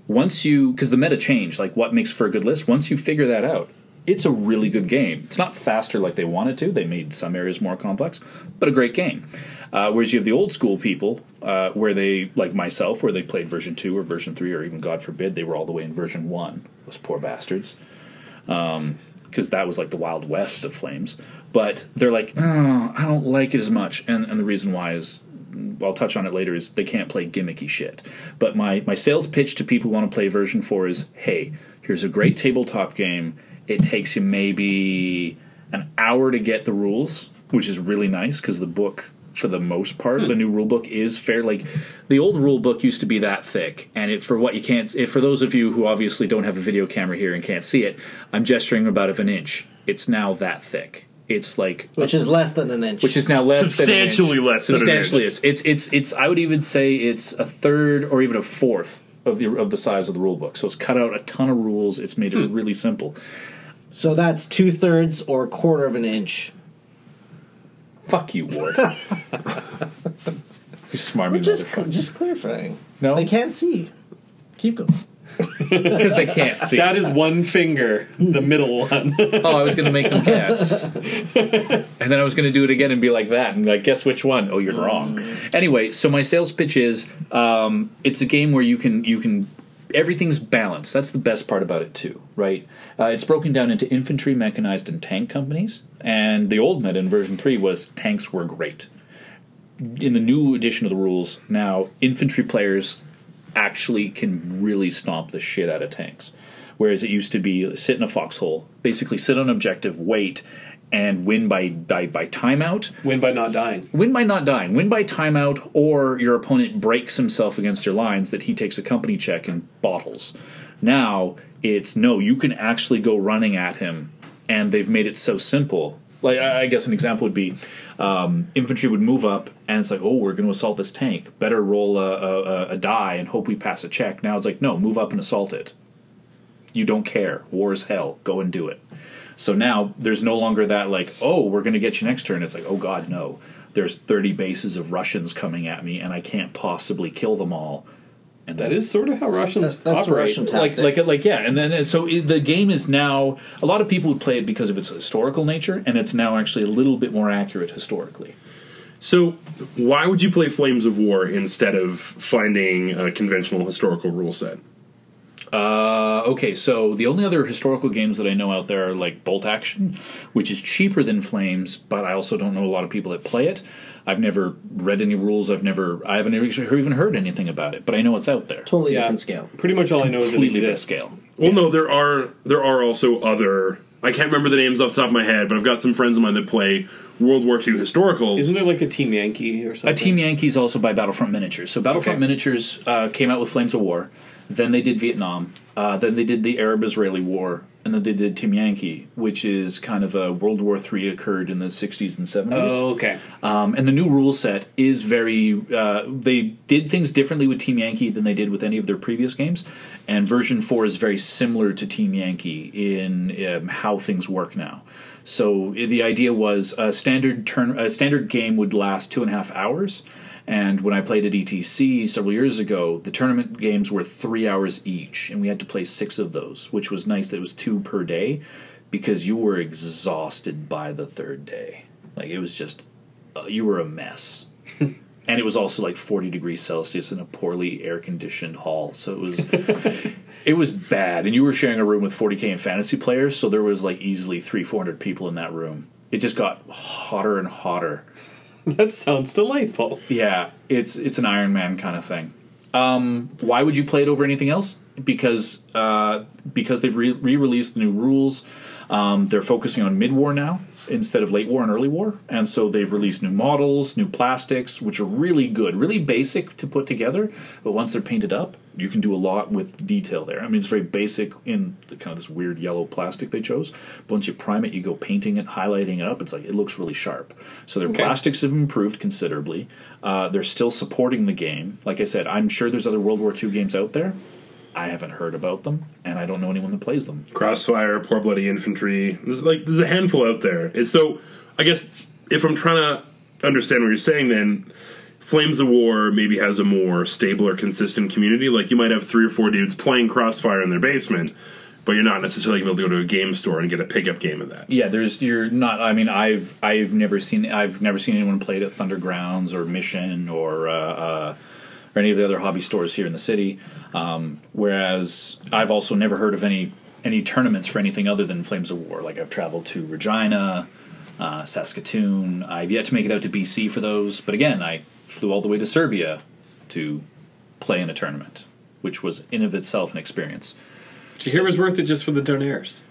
once you because the meta changed, like what makes for a good list, once you figure that out. It's a really good game. It's not faster like they wanted to. They made some areas more complex, but a great game. Uh, whereas you have the old school people, uh, where they, like myself, where they played version 2 or version 3, or even, God forbid, they were all the way in version 1. Those poor bastards. Because that was like the Wild West of Flames. But they're like, oh, I don't like it as much. And, and the reason why is, I'll touch on it later, is they can't play gimmicky shit. But my, my sales pitch to people who want to play version 4 is hey, here's a great tabletop game. It takes you maybe an hour to get the rules, which is really nice because the book, for the most part, the hmm. new rule book is fair. Like the old rule book used to be that thick, and it, for what you can't, if for those of you who obviously don't have a video camera here and can't see it, I'm gesturing about of an inch. It's now that thick. It's like which is less than an inch. which is now less Substantially than an inch. less than an substantially inch. it's it's it's I would even say it's a third or even a fourth of the of the size of the rule book. So it's cut out a ton of rules. It's made it hmm. really simple. So that's two thirds or a quarter of an inch. Fuck you, Ward. you smart me Just motherfucker. just clarifying. No? they can't see. Keep going. because they can't see. That is one finger, the middle one. oh, I was going to make them guess, and then I was going to do it again and be like that, and like, guess which one? Oh, you're wrong. Anyway, so my sales pitch is, um, it's a game where you can you can everything's balanced. That's the best part about it too, right? Uh, it's broken down into infantry, mechanized, and tank companies. And the old meta in version three was tanks were great. In the new edition of the rules, now infantry players actually can really stomp the shit out of tanks. Whereas it used to be sit in a foxhole, basically sit on objective, wait, and win by by, by timeout. Win by not dying. Win by not dying. Win by timeout, or your opponent breaks himself against your lines that he takes a company check and bottles. Now it's no, you can actually go running at him, and they've made it so simple. Like I guess an example would be um, infantry would move up, and it's like, oh, we're going to assault this tank. Better roll a, a, a- a die and hope we pass a check. Now it's like, no, move up and assault it. You don't care. War is hell. Go and do it. So now there's no longer that like, oh, we're going to get you next turn. It's like, oh God, no. There's 30 bases of Russians coming at me, and I can't possibly kill them all. And That is sort of how Russians That's- that's operate. Russian like tactic. like like yeah. And then so it, the game is now a lot of people would play it because of its historical nature, and it's now actually a little bit more accurate historically. So, why would you play Flames of War instead of finding a conventional historical rule set? Uh, okay, so the only other historical games that I know out there are like Bolt Action, which is cheaper than Flames, but I also don't know a lot of people that play it. I've never read any rules. I've never, I haven't even heard anything about it, but I know it's out there. Totally Yeah. different scale. Pretty much all I know is it Completely different exists. scale. Well, no, there are there are also other. I can't remember the names off the top of my head, but I've got some friends of mine that play World War II historicals. Isn't there like a Team Yankee or something? A Team Yankees also by Battlefront Miniatures. So Battlefront Okay. Miniatures uh, came out with Flames of War. Then they did Vietnam. Uh, then they did the Arab-Israeli War. and then they did Team Yankee, which is kind of a World War III occurred in the 60s and 70s. Oh, okay. Um, and the new rule set is very. Uh, they did things differently with Team Yankee than they did with any of their previous games, and version four is very similar to Team Yankee in um, how things work now. So the idea was a standard turn, a standard game would last two and a half hours. And when I played at ETC several years ago, the tournament games were three hours each, and we had to play six of those, which was nice. That it was two per day, because you were exhausted by the third day. Like it was just uh, you were a mess. and it was also like 40 degrees Celsius in a poorly air conditioned hall. So it was it was bad. And you were sharing a room with 40k and fantasy players, so there was like easily 3 400 people in that room. It just got hotter and hotter. That sounds delightful. Yeah, it's it's an Iron Man kind of thing. Um, why would you play it over anything else? Because uh, because they've re released the new rules. Um, they're focusing on mid war now instead of late war and early war, and so they've released new models, new plastics, which are really good, really basic to put together. But once they're painted up, you can do a lot with detail there. I mean, it's very basic in the kind of this weird yellow plastic they chose. But once you prime it, you go painting it, highlighting it up. It's like it looks really sharp. So their Okay. plastics have improved considerably. Uh, they're still supporting the game. Like I said, I'm sure there's other World War II games out there. I haven't heard about them, and I don't know anyone that plays them. Crossfire, Poor Bloody Infantry. There's like there's a handful out there. It's so I guess if I'm trying to understand what you're saying, then Flames of War maybe has a more stable or consistent community. Like you might have three or four dudes playing Crossfire in their basement, but you're not necessarily going to be able to go to a game store and get a pickup game of that. Yeah, there's you're not. I mean, I've I've never seen I've never seen anyone play it at Thundergrounds or Mission or uh, uh, or any of the other hobby stores here in the city. Um, whereas I've also never heard of any any tournaments for anything other than Flames of War. Like I've traveled to Regina, uh, Saskatoon. I've yet to make it out to BC for those, but again, I flew all the way to Serbia to play in a tournament, which was in of itself an experience. You hear it was worth it just for the donaires?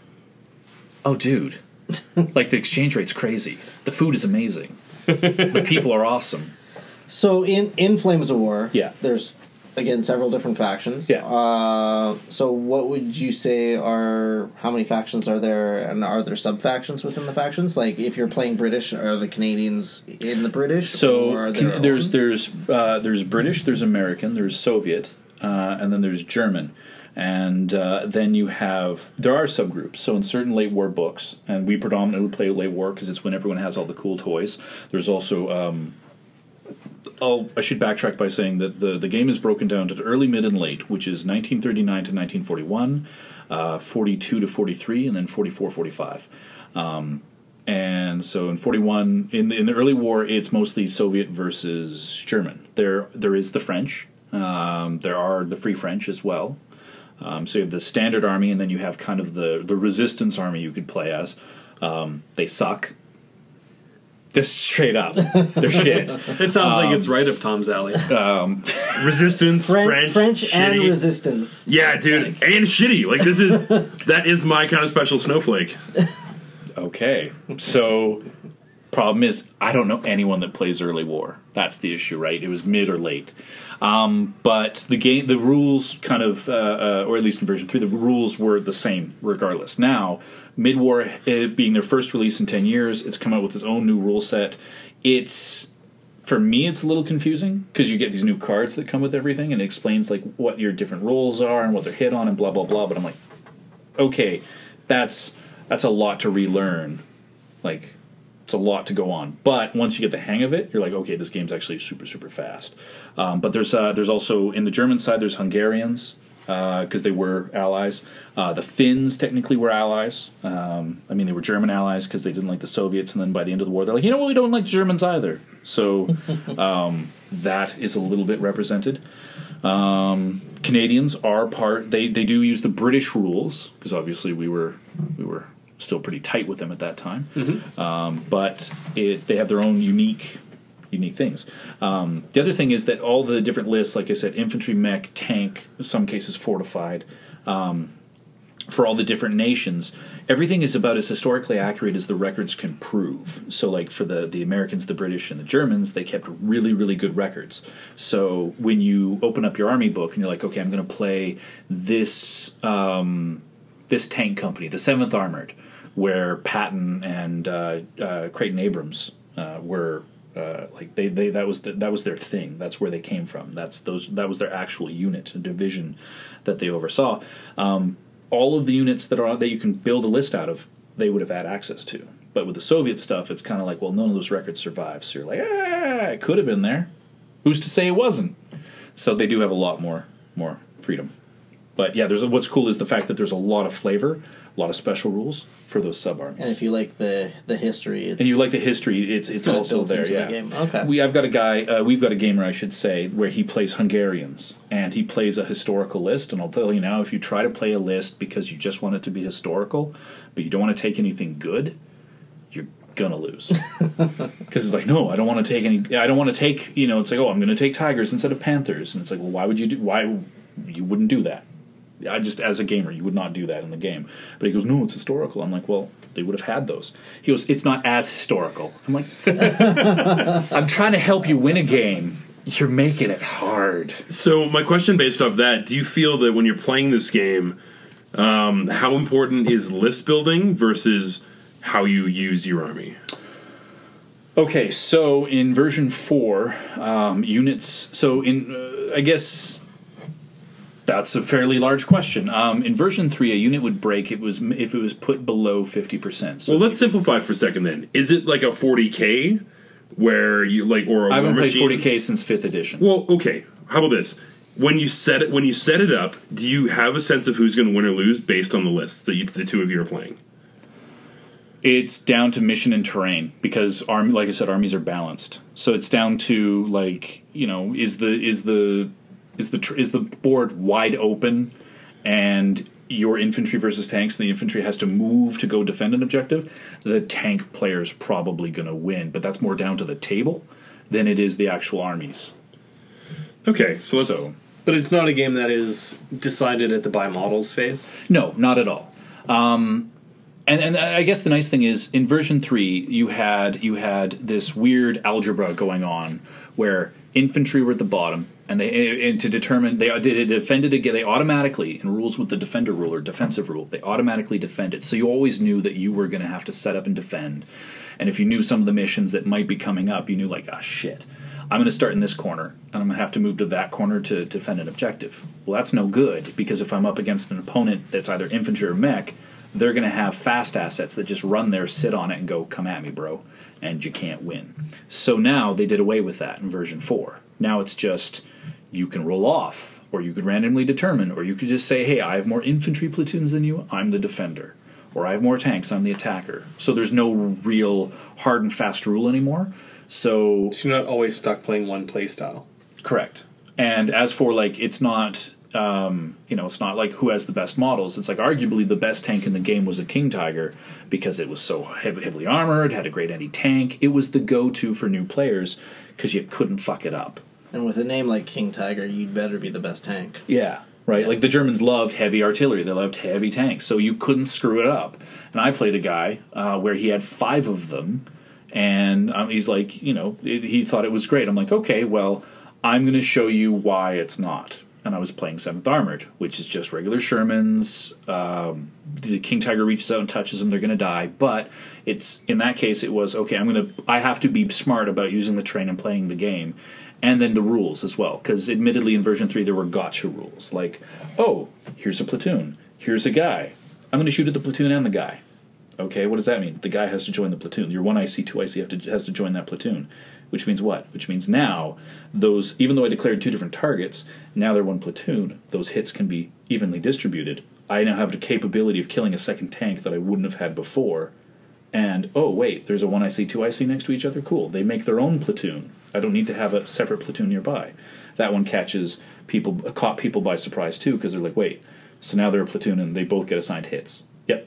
Oh, dude. like the exchange rate's crazy. The food is amazing. the people are awesome. So in in Flames of War, Yeah. there's again several different factions. Yeah. Uh, so what would you say are how many factions are there, and are there sub factions within the factions? Like if you're playing British, are the Canadians in the British? So can- there's there's uh, there's British, there's American, there's Soviet, uh, and then there's German. And uh, then you have there are subgroups. So in certain late war books, and we predominantly play late war because it's when everyone has all the cool toys. There's also um, oh, I should backtrack by saying that the, the game is broken down to early, mid, and late, which is 1939 to 1941, uh, 42 to 43, and then 44 45. Um, and so in 41, in, in the early war, it's mostly Soviet versus German. There There is the French, um, there are the Free French as well. Um, so you have the standard army, and then you have kind of the, the resistance army you could play as. Um, they suck. Just straight up. They're shit. It sounds like it's right up Tom's alley. Um, Resistance, French, French, French and shitty. resistance. Yeah, dude, and shitty. Like this is that is my kind of special snowflake. Okay. So problem is I don't know anyone that plays early war. That's the issue, right? It was mid or late. Um, but the game, the rules kind of, uh, uh, or at least in version three, the rules were the same regardless. Now, mid war uh, being their first release in ten years, it's come out with its own new rule set. It's for me, it's a little confusing because you get these new cards that come with everything, and it explains like what your different roles are and what they're hit on and blah blah blah. But I'm like, okay, that's that's a lot to relearn. Like, it's a lot to go on. But once you get the hang of it, you're like, okay, this game's actually super super fast. Um, but there's uh, there's also in the German side, there's Hungarians because they were allies. Uh, the Finns technically were allies. Um, I mean, they were German allies because they didn't like the Soviets, and then by the end of the war, they're like, you know what, we don't like the Germans either. So um, that is a little bit represented. Um, Canadians are part. They they do use the British rules because obviously we were we were still pretty tight with them at that time. Um, but it, they have their own unique unique things. Um, the other thing is that all the different lists, like I said, infantry, mech, tank, in some cases fortified, um, for all the different nations, everything is about as historically accurate as the records can prove. So, like for the the Americans, the British, and the Germans, they kept really really good records. So when you open up your army book and you're like, okay, I'm going to play this. Um, this tank company, the Seventh Armored, where Patton and uh, uh, Creighton Abrams uh, were. Uh, like they, they that was the, that was their thing. That's where they came from. That's those that was their actual unit, division that they oversaw. Um, all of the units that are that you can build a list out of, they would have had access to. But with the Soviet stuff, it's kind of like, well, none of those records survive. So you're like, ah, it could have been there. Who's to say it wasn't? So they do have a lot more more freedom. But yeah, there's what's cool is the fact that there's a lot of flavor, a lot of special rules for those sub And if you like the the history, it's, And you like the history, it's it's, kinda also there. the yeah, game. Okay. We I've got a guy. Uh, we've got a gamer, I should say, where he plays Hungarians, and he plays a historical list. And I'll tell you now, if you try to play a list because you just want it to be historical, but you don't want to take anything good, you're gonna lose. Because it's like, no, I don't want to take any. I don't want to take. You know, it's like, oh, I'm going to take tigers instead of panthers, and it's like, well, why would you do? Why you wouldn't do that? I just, as a gamer, you would not do that in the game. But he goes, no, it's historical. I'm like, well, they would have had those. He goes, it's not as historical. I'm like, I'm trying to help you win a game. You're making it hard. So my question, based off that, do you feel that when you're playing this game, um, how important is list building versus how you use your army? Okay, so in version four, um, units. So in, uh, I guess that's a fairly large question. Um, in version three, a unit would break. It was if it was put below fifty percent. So Well, let's simplify it for a second. Then, is it like a 40k where you like, or a I haven't played forty k since fifth edition. Well, okay. How about this? When you set it, when you set it up, do you have a sense of who's going to win or lose based on the lists that you, the two of you are playing? It's down to mission and terrain because army, like I said, armies are balanced. So it's down to like you know, is the is the is the tr- is the board wide open, and your infantry versus tanks, and the infantry has to move to go defend an objective. The tank player's probably going to win, but that's more down to the table than it is the actual armies. Okay, so let's. So But it's not a game that is decided at the buy models phase. No, not at all. Um, and and I guess the nice thing is in version three you had you had this weird algebra going on where infantry were at the bottom and they and to determine they they defended it again they automatically in rules with the defender rule or defensive rule they automatically defended so you always knew that you were going to have to set up and defend and if you knew some of the missions that might be coming up you knew like ah shit I'm going to start in this corner and I'm going to have to move to that corner to defend an objective well that's no good because if I'm up against an opponent that's either infantry or mech they're going to have fast assets that just run there, sit on it, and go, come at me, bro. And you can't win. So now they did away with that in version 4. Now it's just you can roll off, or you could randomly determine, or you could just say, hey, I have more infantry platoons than you, I'm the defender. Or I have more tanks, I'm the attacker. So there's no real hard and fast rule anymore. So So you're not always stuck playing one play style. Correct. And as for like, it's not, um, you know, it's not like who has the best models. It's like arguably the best tank in the game was a King Tiger because it was so heavy, heavily armored, had a great anti tank. It was the go-to for new players because you couldn't fuck it up. And with a name like King Tiger, you'd better be the best tank. Yeah. Right, Yeah. like the Germans loved heavy artillery. They loved heavy tanks, so you couldn't screw it up. And I played a guy uh, where he had five of them, and um, he's like, you know, it, he thought it was great. I'm like, okay, well, I'm going to show you why it's not. And I was playing Seventh Armored, which is just regular Shermans. Um, the King Tiger reaches out and touches them; they're going to die. But it's in that case, it was okay. I'm going to. I have to be smart about using the terrain and playing the game, and then the rules as well. Because admittedly, in version three, there were gotcha rules like, oh, here's a platoon, here's a guy. I'm going to shoot at the platoon and the guy. Okay, what does that mean? The guy has to join the platoon. Your one IC, two IC to, has to join that platoon. Which means what? Which means now those, even though I declared two different targets, now they're one platoon. Those hits can be evenly distributed. I now have the capability of killing a second tank that I wouldn't have had before. And oh wait, there's a one IC, two IC next to each other. Cool. They make their own platoon. I don't need to have a separate platoon nearby. That one catches people, caught people by surprise too, because they're like, wait. So now they're a platoon and they both get assigned hits. Yep.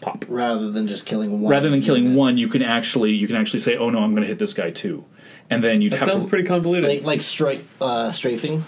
Pop. Rather than just killing one. Rather than killing unit. one, you can actually you can actually say, "Oh no, I'm going to hit this guy too," and then you'd That have sounds to, pretty convoluted. Like, like strike, uh, strafing,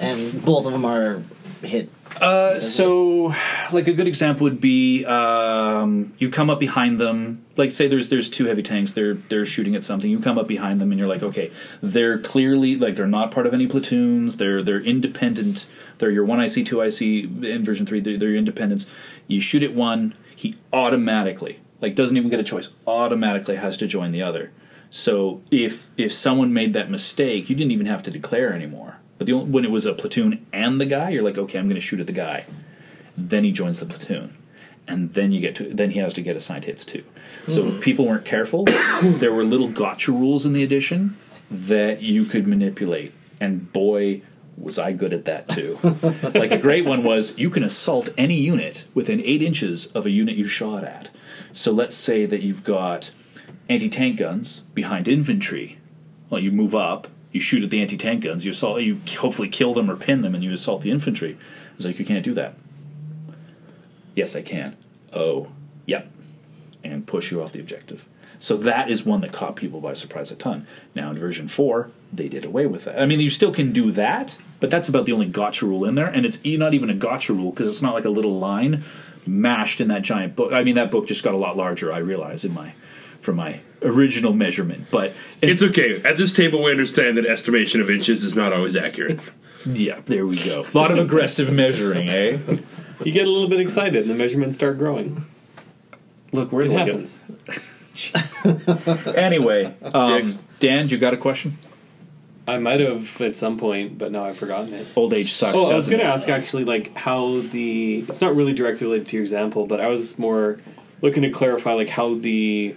and both of them are hit. Uh, so like a good example would be um, you come up behind them. Like say there's there's two heavy tanks. They're they're shooting at something. You come up behind them and you're like, okay, they're clearly like they're not part of any platoons. They're they're independent. They're your one IC, two IC in version three. They're, they're your independents. You shoot at one, he automatically like doesn't even get a choice. Automatically has to join the other. So if if someone made that mistake, you didn't even have to declare anymore. But the only, when it was a platoon and the guy, you're like, okay, I'm going to shoot at the guy. Then he joins the platoon, and then you get to then he has to get assigned hits too. So if people weren't careful, there were little gotcha rules in the edition that you could manipulate, and boy. Was I good at that too? like a great one was you can assault any unit within eight inches of a unit you shot at. So let's say that you've got anti tank guns behind infantry. Well, you move up, you shoot at the anti tank guns, you assault, you hopefully kill them or pin them, and you assault the infantry. It's like you can't do that. Yes, I can. Oh, yep, and push you off the objective. So that is one that caught people by surprise a ton. Now in version four, they did away with that. I mean, you still can do that, but that's about the only gotcha rule in there, and it's not even a gotcha rule because it's not like a little line mashed in that giant book. I mean, that book just got a lot larger. I realize in my from my original measurement, but It's okay. At this table, we understand that estimation of inches is not always accurate. yeah, there we go. A lot of aggressive measuring, eh? You get a little bit excited, and the measurements start growing. Look, we're It looking. happens. Anyway, um, Dan, you got a question? I might have at some point, but now I've forgotten it. Old age sucks. Oh, I was going to ask actually, like how the it's not really directly related to your example, but I was more looking to clarify like how the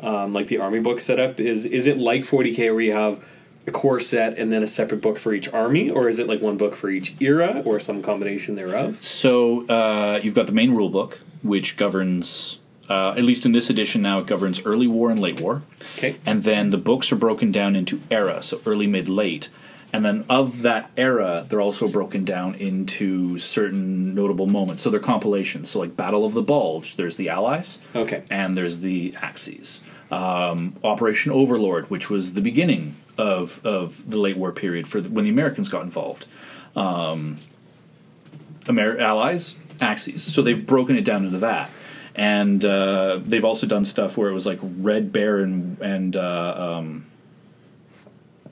um, like the army book setup is. Is it like 40k where you have a core set and then a separate book for each army, or is it like one book for each era, or some combination thereof? So uh, you've got the main rule book, which governs, uh, at least in this edition now, it governs early war and late war. Okay. And then the books are broken down into era, so early, mid, late. And then of that era, they're also broken down into certain notable moments. So they're compilations. So like Battle of the Bulge, there's the Allies, Okay. and there's the Axis. Um, Operation Overlord, which was the beginning of of the late war period for the, when the Americans got involved. Um, Amer- Allies, Axis. So they've broken it down into that. And uh, they've also done stuff where it was like Red Bear and, and uh, um,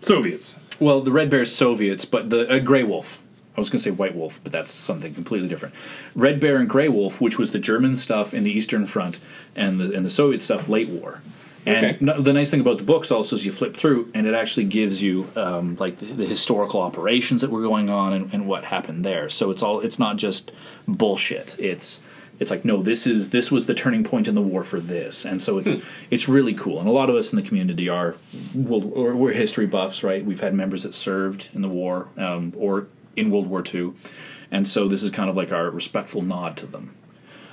Soviets. Well, the Red Bear Soviets, but the uh, Grey Wolf. I was going to say White Wolf, but that's something completely different. Red Bear and Grey Wolf, which was the German stuff in the Eastern Front, and the and the Soviet stuff late war. And Okay. no, the nice thing about the books also is you flip through, and it actually gives you um, like the, the historical operations that were going on and, and what happened there. So it's all it's not just bullshit. It's it's like no, this is this was the turning point in the war for this, and so it's it's really cool. And a lot of us in the community are world, or we're history buffs, right? We've had members that served in the war um, or in World War II, and so this is kind of like our respectful nod to them.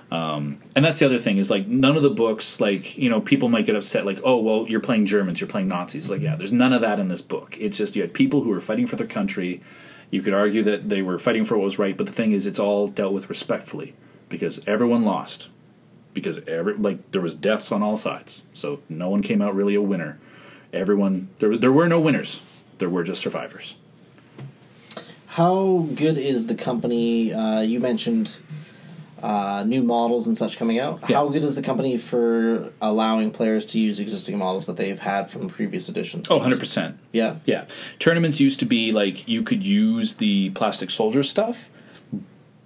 Um, and that's the other thing is like none of the books like you know people might get upset like oh well you're playing Germans you're playing Nazis. Like yeah there's none of that in this book. It's just you had people who were fighting for their country. You could argue that they were fighting for what was right but the thing is it's all dealt with respectfully because everyone lost because every like there was deaths on all sides so no one came out really a winner everyone there there were no winners there were just survivors How good is the company? Uh, you mentioned uh, new models and such coming out. Yeah. How good is the company for allowing players to use existing models that they've had from previous editions? oh 100% Yeah. Yeah, tournaments used to be like you could use the plastic soldier stuff,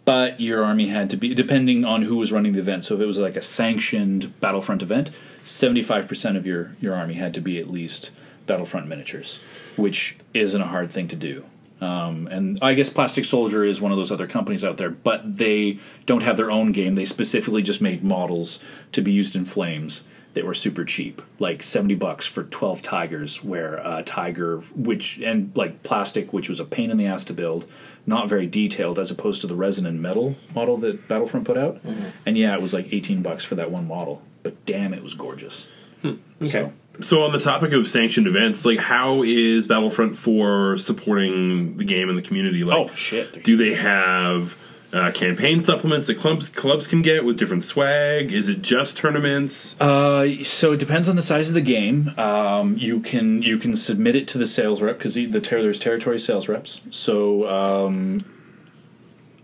but your army had to be depending on who was running the event. So if it was like a sanctioned Battlefront event, seventy five percent of your your army had to be at least Battlefront miniatures, which isn't a hard thing to do. Um, and I guess Plastic Soldier is one of those other companies out there, but they don't have their own game. They specifically just made models to be used in flames that were super cheap, like seventy bucks for twelve tigers. Where a tiger, which and like plastic, which was a pain in the ass to build, not very detailed, as opposed to the resin and metal model that Battlefront put out. Mm-hmm. And yeah, it was like eighteen bucks for that one model, but damn, it was gorgeous. Hmm. Okay. So on the topic of sanctioned events, like how is Battlefront 4 supporting the game and the community? Like, Oh, shit. Do they have uh, campaign supplements that clubs clubs can get with different swag? Is it just tournaments? Uh, so it depends on the size of the game. Um, you can you can submit it to the sales rep because the, the ter- there's territory sales reps. So um,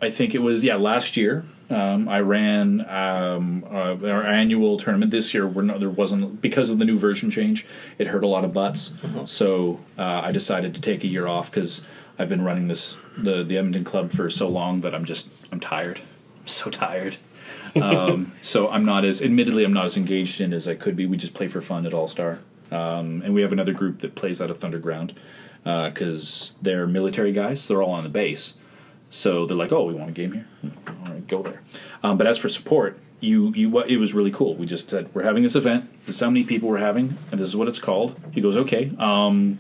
I think it was yeah last year Um, I ran um, uh, our annual tournament this year. We're not, there wasn't because of the new version change. It hurt a lot of butts, so uh, I decided to take a year off because I've been running this the the Edmonton club for so long that I'm just I'm tired. I'm so tired. um, so I'm not as admittedly I'm not as engaged in as I could be. We just play for fun at All Star, um, and we have another group that plays out of Thunderground because they're military guys. So they're all on the base. So they're like, "Oh, we want a game here. Hmm, All right, go there." Um, but as for support, you you it was really cool. We just said we're having this event. This is how many people we're having, and this is what it's called. He goes, "Okay." Um,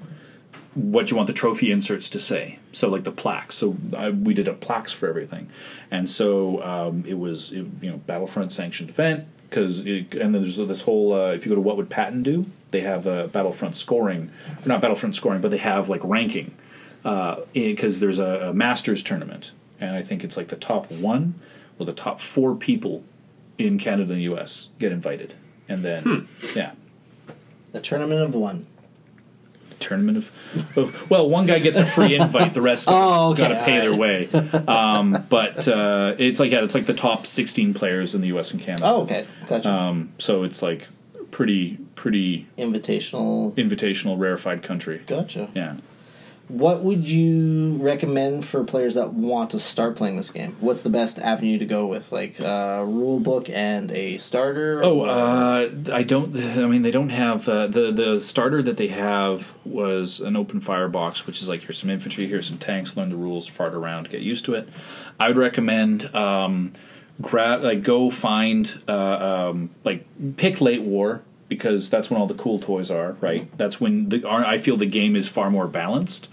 what you want the trophy inserts to say? So like the plaques. So I, we did up plaques for everything, and so um, it was it, you know Battlefront sanctioned event because and then there's this whole uh, if you go to what would Patton do? They have uh, Battlefront scoring, or not Battlefront scoring, but they have like ranking because there's a, a Masters tournament, and I think it's like the top one or the top four people in Canada and the U.S. get invited, and then yeah, The tournament of one. Tournament of, of well, one guy gets a free invite, the rest Oh, okay, got to pay all their way. Um, but uh, it's like yeah, it's like the top sixteen players in the U.S. and Canada. Oh, okay. Gotcha. Um, so it's like pretty pretty Invitational. invitational, rarefied country. Gotcha. Yeah. What would you recommend for players that want to start playing this game? What's the best avenue to go with, like a rule book and a starter? Oh, uh, I don't. I mean, they don't have uh, the the starter that they have was an open fire box, which is like here's some infantry, here's some tanks, learn the rules, fart around, get used to it. I would recommend um, grab like go find uh, um, like pick late war because that's when all the cool toys are. Right, that's when the I feel the game is far more balanced.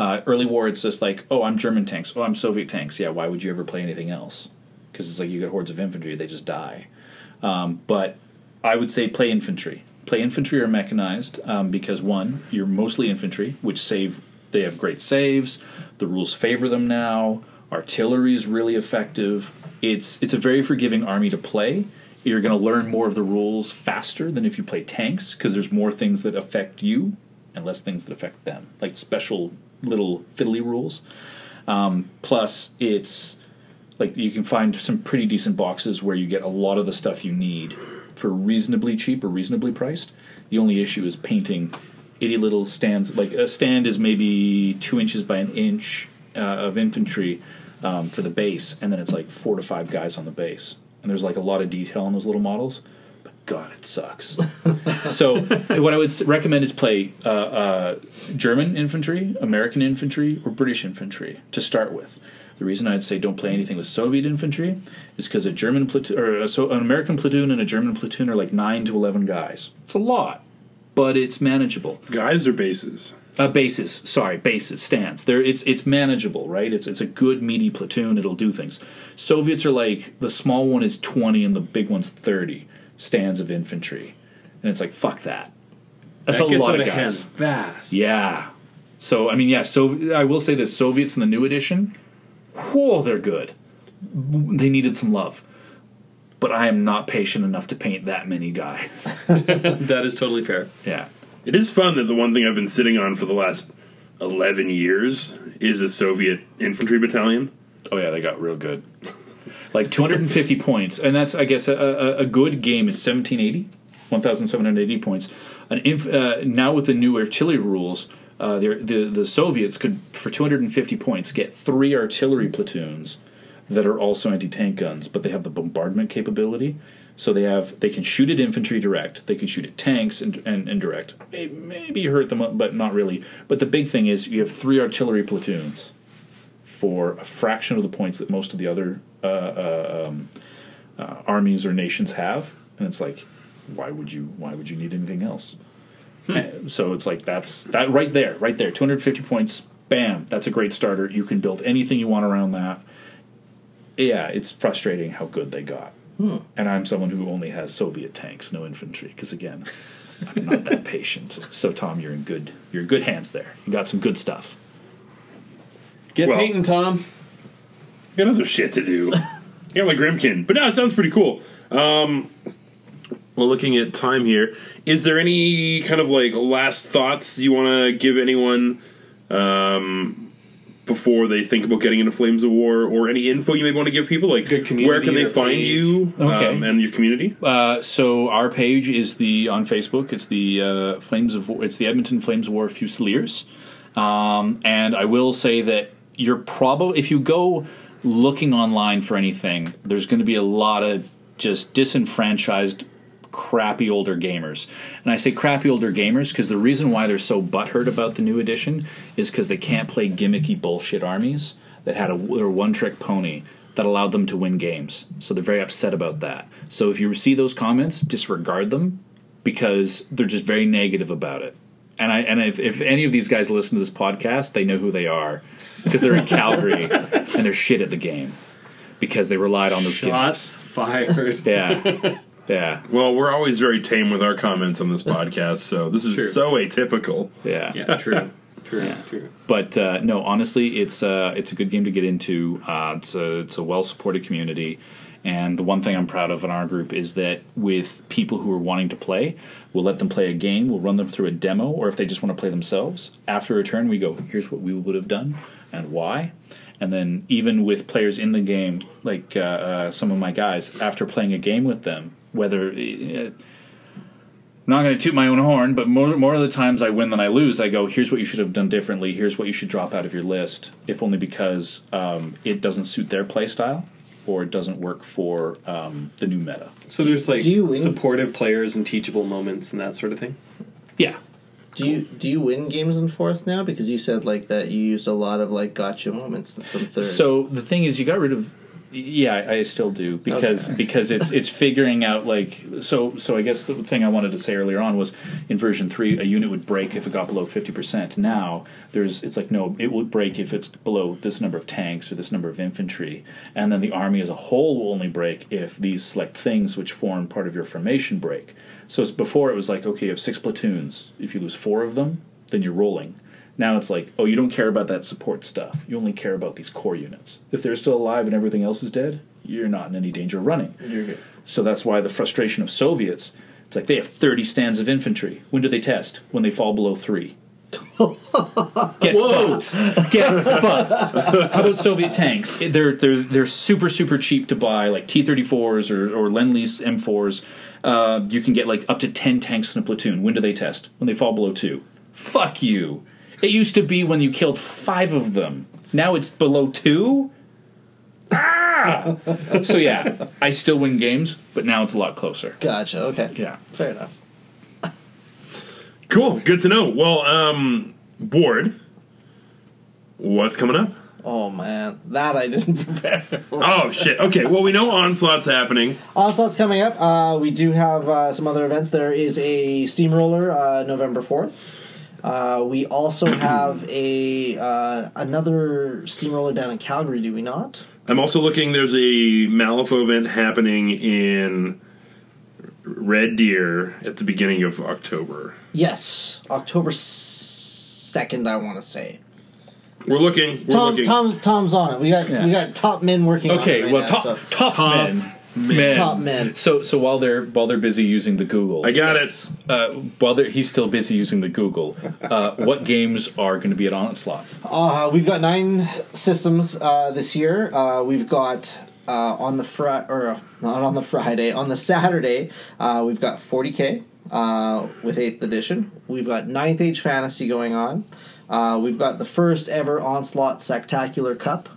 Uh, early war, it's just like, oh, I'm German tanks. Oh, I'm Soviet tanks. Yeah, why would you ever play anything else? Because it's like you get hordes of infantry, they just die. Um, but I would say play infantry. Play infantry or mechanized um, because one, you're mostly infantry, which save. They have great saves. The rules favor them now. Artillery is really effective. It's it's a very forgiving army to play. You're going to learn more of the rules faster than if you play tanks because there's more things that affect you and less things that affect them, like special little fiddly rules. Um, plus, it's like you can find some pretty decent boxes where you get a lot of the stuff you need for reasonably cheap or reasonably priced. The only issue is painting itty little stands. Like a stand is maybe two inches by an inch uh, of infantry um, for the base, and then it's like four to five guys on the base. And there's like a lot of detail in those little models. God, it sucks. so what I would recommend is play uh, uh, German infantry, American infantry, or British infantry to start with. The reason I'd say don't play anything with Soviet infantry is because a German platoon or a, so an American platoon and a German platoon are like nine to eleven guys. It's a lot, but it's manageable. Guys or bases? Uh, bases, sorry, bases, stands. There, it's it's manageable, right? It's it's a good meaty platoon. It'll do things. Soviets are like the small one is twenty and the big one's thirty stands of infantry, and it's like fuck that. That's that a gets lot out of of hand guys. fast. Yeah. So I mean, yeah. So I will say this: Soviets in the new edition, whoa, they're good. They needed some love, but I am not patient enough to paint that many guys. that is totally fair. yeah. It is fun that the one thing I've been sitting on for the last 11 years is a Soviet infantry battalion. Oh yeah, they got real good. Like 250 points, and that's I guess a, a, a good game is 1780, 1,780 points. An inf- uh, now with the new artillery rules, uh, the the the Soviets could for 250 points get three artillery platoons that are also anti-tank guns, but they have the bombardment capability. So they have they can shoot at infantry direct, they can shoot at tanks and and, and direct. May- Maybe hurt them, but not really. But the big thing is you have three artillery platoons for a fraction of the points that most of the other uh, uh, um, uh, armies or nations have, and it's like, why would you? Why would you need anything else? Eh, So it's like that's that right there, right there, 250 points. Bam, that's a great starter. You can build anything you want around that. Yeah, it's frustrating how good they got. And I'm someone who only has Soviet tanks, no infantry, because again, I'm not that patient. So Tom, you're in good you're in good hands there. You got some good stuff. Get Well- painting, Tom. Got other shit to do. I got my Grymkin. But no, it sounds pretty cool. Um, well, looking at time here, is there any kind of like last thoughts you want to give anyone um, before they think about getting into Flames of War, or any info you may want to give people? Like, where can they find page. you Okay. um, and your community? Uh, so our page is the on Facebook. It's the uh, Flames of War, it's the Edmonton Flames of War Fusiliers, um, and I will say that you're probably if you go looking online for anything, there's going to be a lot of just disenfranchised. Crappy older gamers, and I say crappy older gamers because the reason why they're so butthurt about the new edition is because they can't play gimmicky bullshit armies that had a one trick pony that allowed them to win games. So they're very upset about that. So if you see those comments, disregard them because they're just very negative about it. And I and if, if any of these guys listen to this podcast, they know who they are because they're in Calgary and they're shit at the game because they relied on those Shots fired. Yeah, yeah, Well, we're always very tame with our comments on this podcast, so this is True. so atypical. yeah. Yeah, true. True. True. But uh, no, honestly, it's uh, it's a good game to get into. Uh, it's a it's a well supported community, and the one thing I'm proud of in our group is that with people who are wanting to play, we'll let them play a game. We'll run them through a demo, or if they just want to play themselves, after a turn, we go, "Here's what we would have done and why." And then even with players in the game, like uh, uh, some of my guys, after playing a game with them, whether uh, I'm not going to toot my own horn, but more more of the times I win than I lose. I go, here's what you should have done differently. Here's what you should drop out of your list, if only because um, it doesn't suit their play style or it doesn't work for um, the new meta. So there's like Do you win- supportive players and teachable moments and that sort of thing. Yeah, Do you do you win games in fourth now? Because you said like that you used a lot of like gotcha moments from third. So the thing is, you got rid of. Yeah, I I still do because Okay. because it's it's figuring out like so so. I guess the thing I wanted to say earlier on was in version three, a unit would break if it got below fifty percent. Now there's it's like no, it will break if it's below this number of tanks or this number of infantry, and then the army as a whole will only break if these select things which form part of your formation break. So it's before it was like okay, you have six platoons. If you lose four of them, then you're rolling. Now it's like, oh, you don't care about that support stuff. You only care about these core units. If they're still alive and everything else is dead, you're not in any danger of running. you're good. So that's why the frustration of Soviets, it's like they have 30 stands of infantry. When do they test? When they fall below three. Get fucked. Get fucked. How about Soviet tanks? They're they're they're super super cheap to buy, like T-34s or or Lend Lease M4s. Uh, you can get like up to 10 tanks in a platoon. When do they test? When they fall below two. Fuck you. It used to be when you killed five of them. Now it's below two. Ah! so yeah, I still win games, but now it's a lot closer. Gotcha. Okay. Yeah. Fair enough. Cool, good to know. Well, um, board. What's coming up? Oh man, that I didn't prepare. for. Oh shit. Okay. Well, we know onslaught's happening. Onslaught's coming up. Uh, we do have uh, some other events. There is a steamroller uh, November fourth. Uh, we also have a uh, another steamroller down in Calgary. Do we not? I'm also looking. There's a Malifaux event happening in Red Deer at the beginning of October. Yes, October second. I want to say. We're looking. We're Tom, looking. Tom's Tom's on it. We got Yeah. we got top men working. Okay, on it right well, now, top so- top, Top men, men, Top men. So so while they're while they're busy using the Google, I got Yes. it. uh, while they're, he's still busy using the Google, uh, what games are going to be at Onslaught? Uh, we've got nine systems uh, this year. Uh, we've got uh, on the fri- or not on the Friday, on the Saturday, uh, we've got 40k uh, with eighth edition. We've got ninth age fantasy going on. Uh, we've got the first ever onslaught spectacular cup,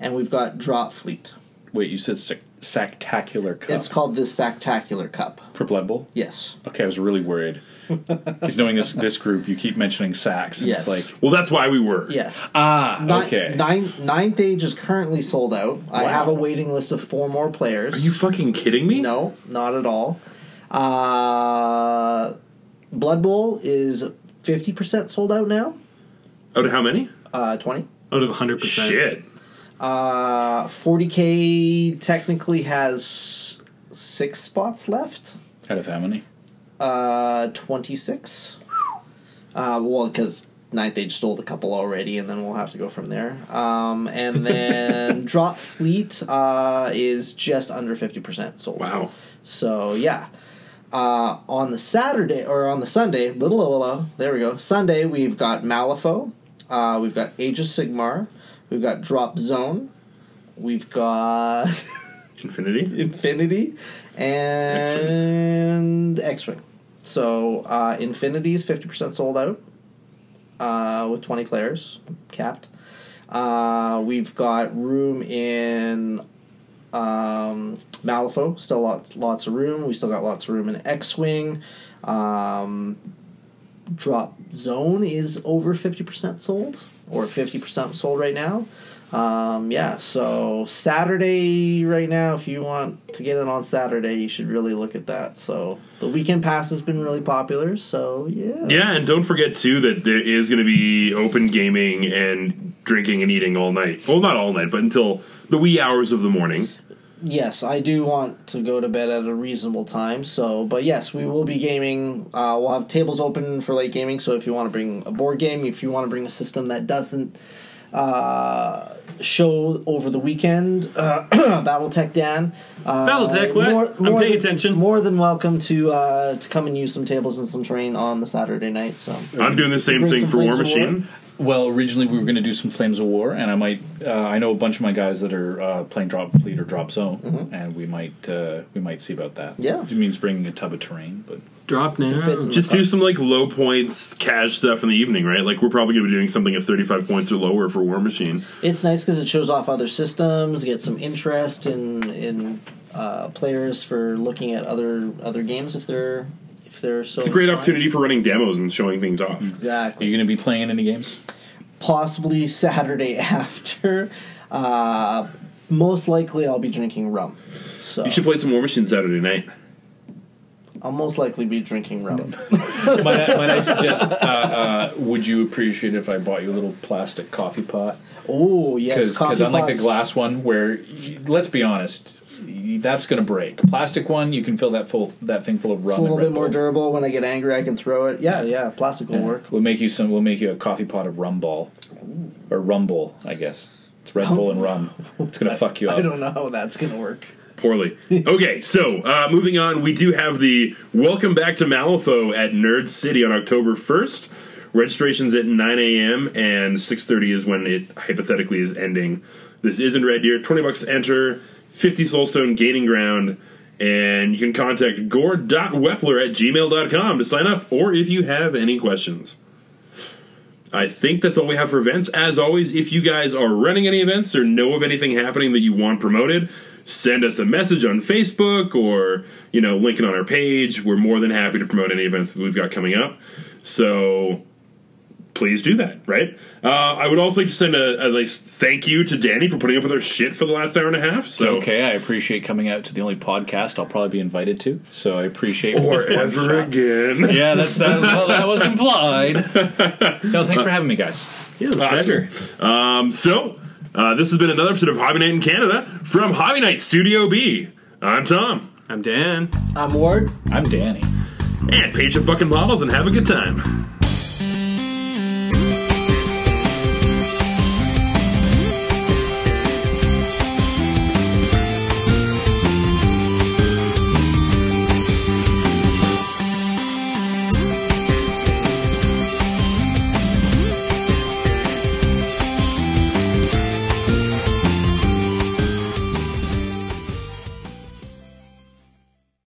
and we've got drop fleet. Wait, you said sac- Sactacular Cup It's called the Sactacular Cup. for Blood Bowl? Yes. Okay, I was really worried because knowing this this group, you keep mentioning sacks, and Yes. it's like Well, that's why we were. Yes. ah, Ni- okay. Nine, ninth age is currently sold out. Wow. I have a waiting list of four more players. Are you fucking kidding me? No, not at all. Uh, Blood Bowl is fifty percent sold out now. Out of how many? Uh, Twenty. Out of 100%. Shit. Uh, forty k technically has six spots left. Out of how many? Uh, twenty six. Uh, well, because Ninth Age stole a couple already, and then we'll have to go from there. Um, and then Drop Fleet uh, is just under fifty percent sold. Wow. So yeah, uh, on the Saturday or on the Sunday, little blah, blah, blah, there we go. Sunday we've got Malifaux, uh, we've got Age of Sigmar, We've got Drop Zone. We've got Infinity. Infinity and X Wing. So uh, Infinity is fifty percent sold out uh, with twenty players capped. Uh, we've got room in um, Malifaux. Still lots lots of room. We still got lots of room in X Wing. Um, Drop Zone is over fifty percent sold, or fifty percent sold right now. Um, yeah, so Saturday right now, if you want to get it on Saturday, you should really look at that. So the weekend pass has been really popular. So yeah, Yeah, and don't forget too that there is going to be open gaming and drinking and eating all night. Well, not all night, but until the wee hours of the morning. Yes, I do want to go to bed at a reasonable time. So, but yes, we will be gaming. Uh, we'll have tables open for late gaming. So if you want to bring a board game, if you want to bring a system that doesn't uh, show over the weekend, uh, BattleTech Dan. Uh, BattleTech, what? I'm paying attention. More than welcome to uh, to come and use some tables and some terrain on the Saturday night. So I'm doing the same thing for War Machine. War. Machine. Well, originally we were going to do some Flames of War, and I might. Uh, I know a bunch of my guys that are uh, playing Drop Fleet or Drop Zone, and we might uh, we might see about that. Yeah. it means bringing a tub of terrain, but Drop now. Just do some like low points cash stuff in the evening, right? Like we're probably going to be doing something at 35 points or lower for War Machine. it's nice because it shows off other systems, get some interest in in uh, players for looking at other other games if they're if they're so. It's a great inclined. opportunity for running demos and showing things off. are Exactly. you going to be playing any games? Possibly Saturday after. Uh, most likely, I'll be drinking rum. So You should play some War Machine Saturday night. I'll most likely be drinking rum. might, I, might I suggest? Uh, uh, would you appreciate if I bought you a little plastic coffee pot? Oh yes, Because unlike pots. the glass one, where let's be honest, y- that's going to break. Plastic one, you can fill that full that thing full of rum. It's a little and Red bit more Bull. durable. When I get angry, I can throw it. Yeah, yeah, plastic will Yeah. work. We'll make you some. We'll make you a coffee pot of rum ball, or rumble, I guess. It's Red Bull and rum. It's gonna fuck you up. I don't know how that's gonna work. Poorly. Okay, so uh, moving on, we do have the Welcome Back to Malifaux at Nerd City on October 1st. Registration's at 9 a.m. and 6.30 is when it hypothetically is ending. This is in Red Deer. 20 bucks to enter, 50 Soulstone gaining ground, and you can contact gore.wepler at gmail.com to sign up, or if you have any questions. I think that's all we have for events. As always, if you guys are running any events or know of anything happening that you want promoted, send us a message on Facebook or, you know, link it on our page. We're more than happy to promote any events that we've got coming up. So please do that, right? Uh, I would also like to send a, a nice thank you to Danny for putting up with our shit for the last hour and a half. So okay, I appreciate coming out to the only podcast I'll probably be invited to. So I appreciate or this ever again. Yeah, that's that, well, that was implied. No, thanks for having me, guys. Yeah, the Awesome. pleasure. Um, so, uh, this has been another episode of Hobby Night in Canada from Hobby Night Studio B. I'm Tom. I'm Dan. I'm Ward. I'm Danny. And page your fucking models and have a good time.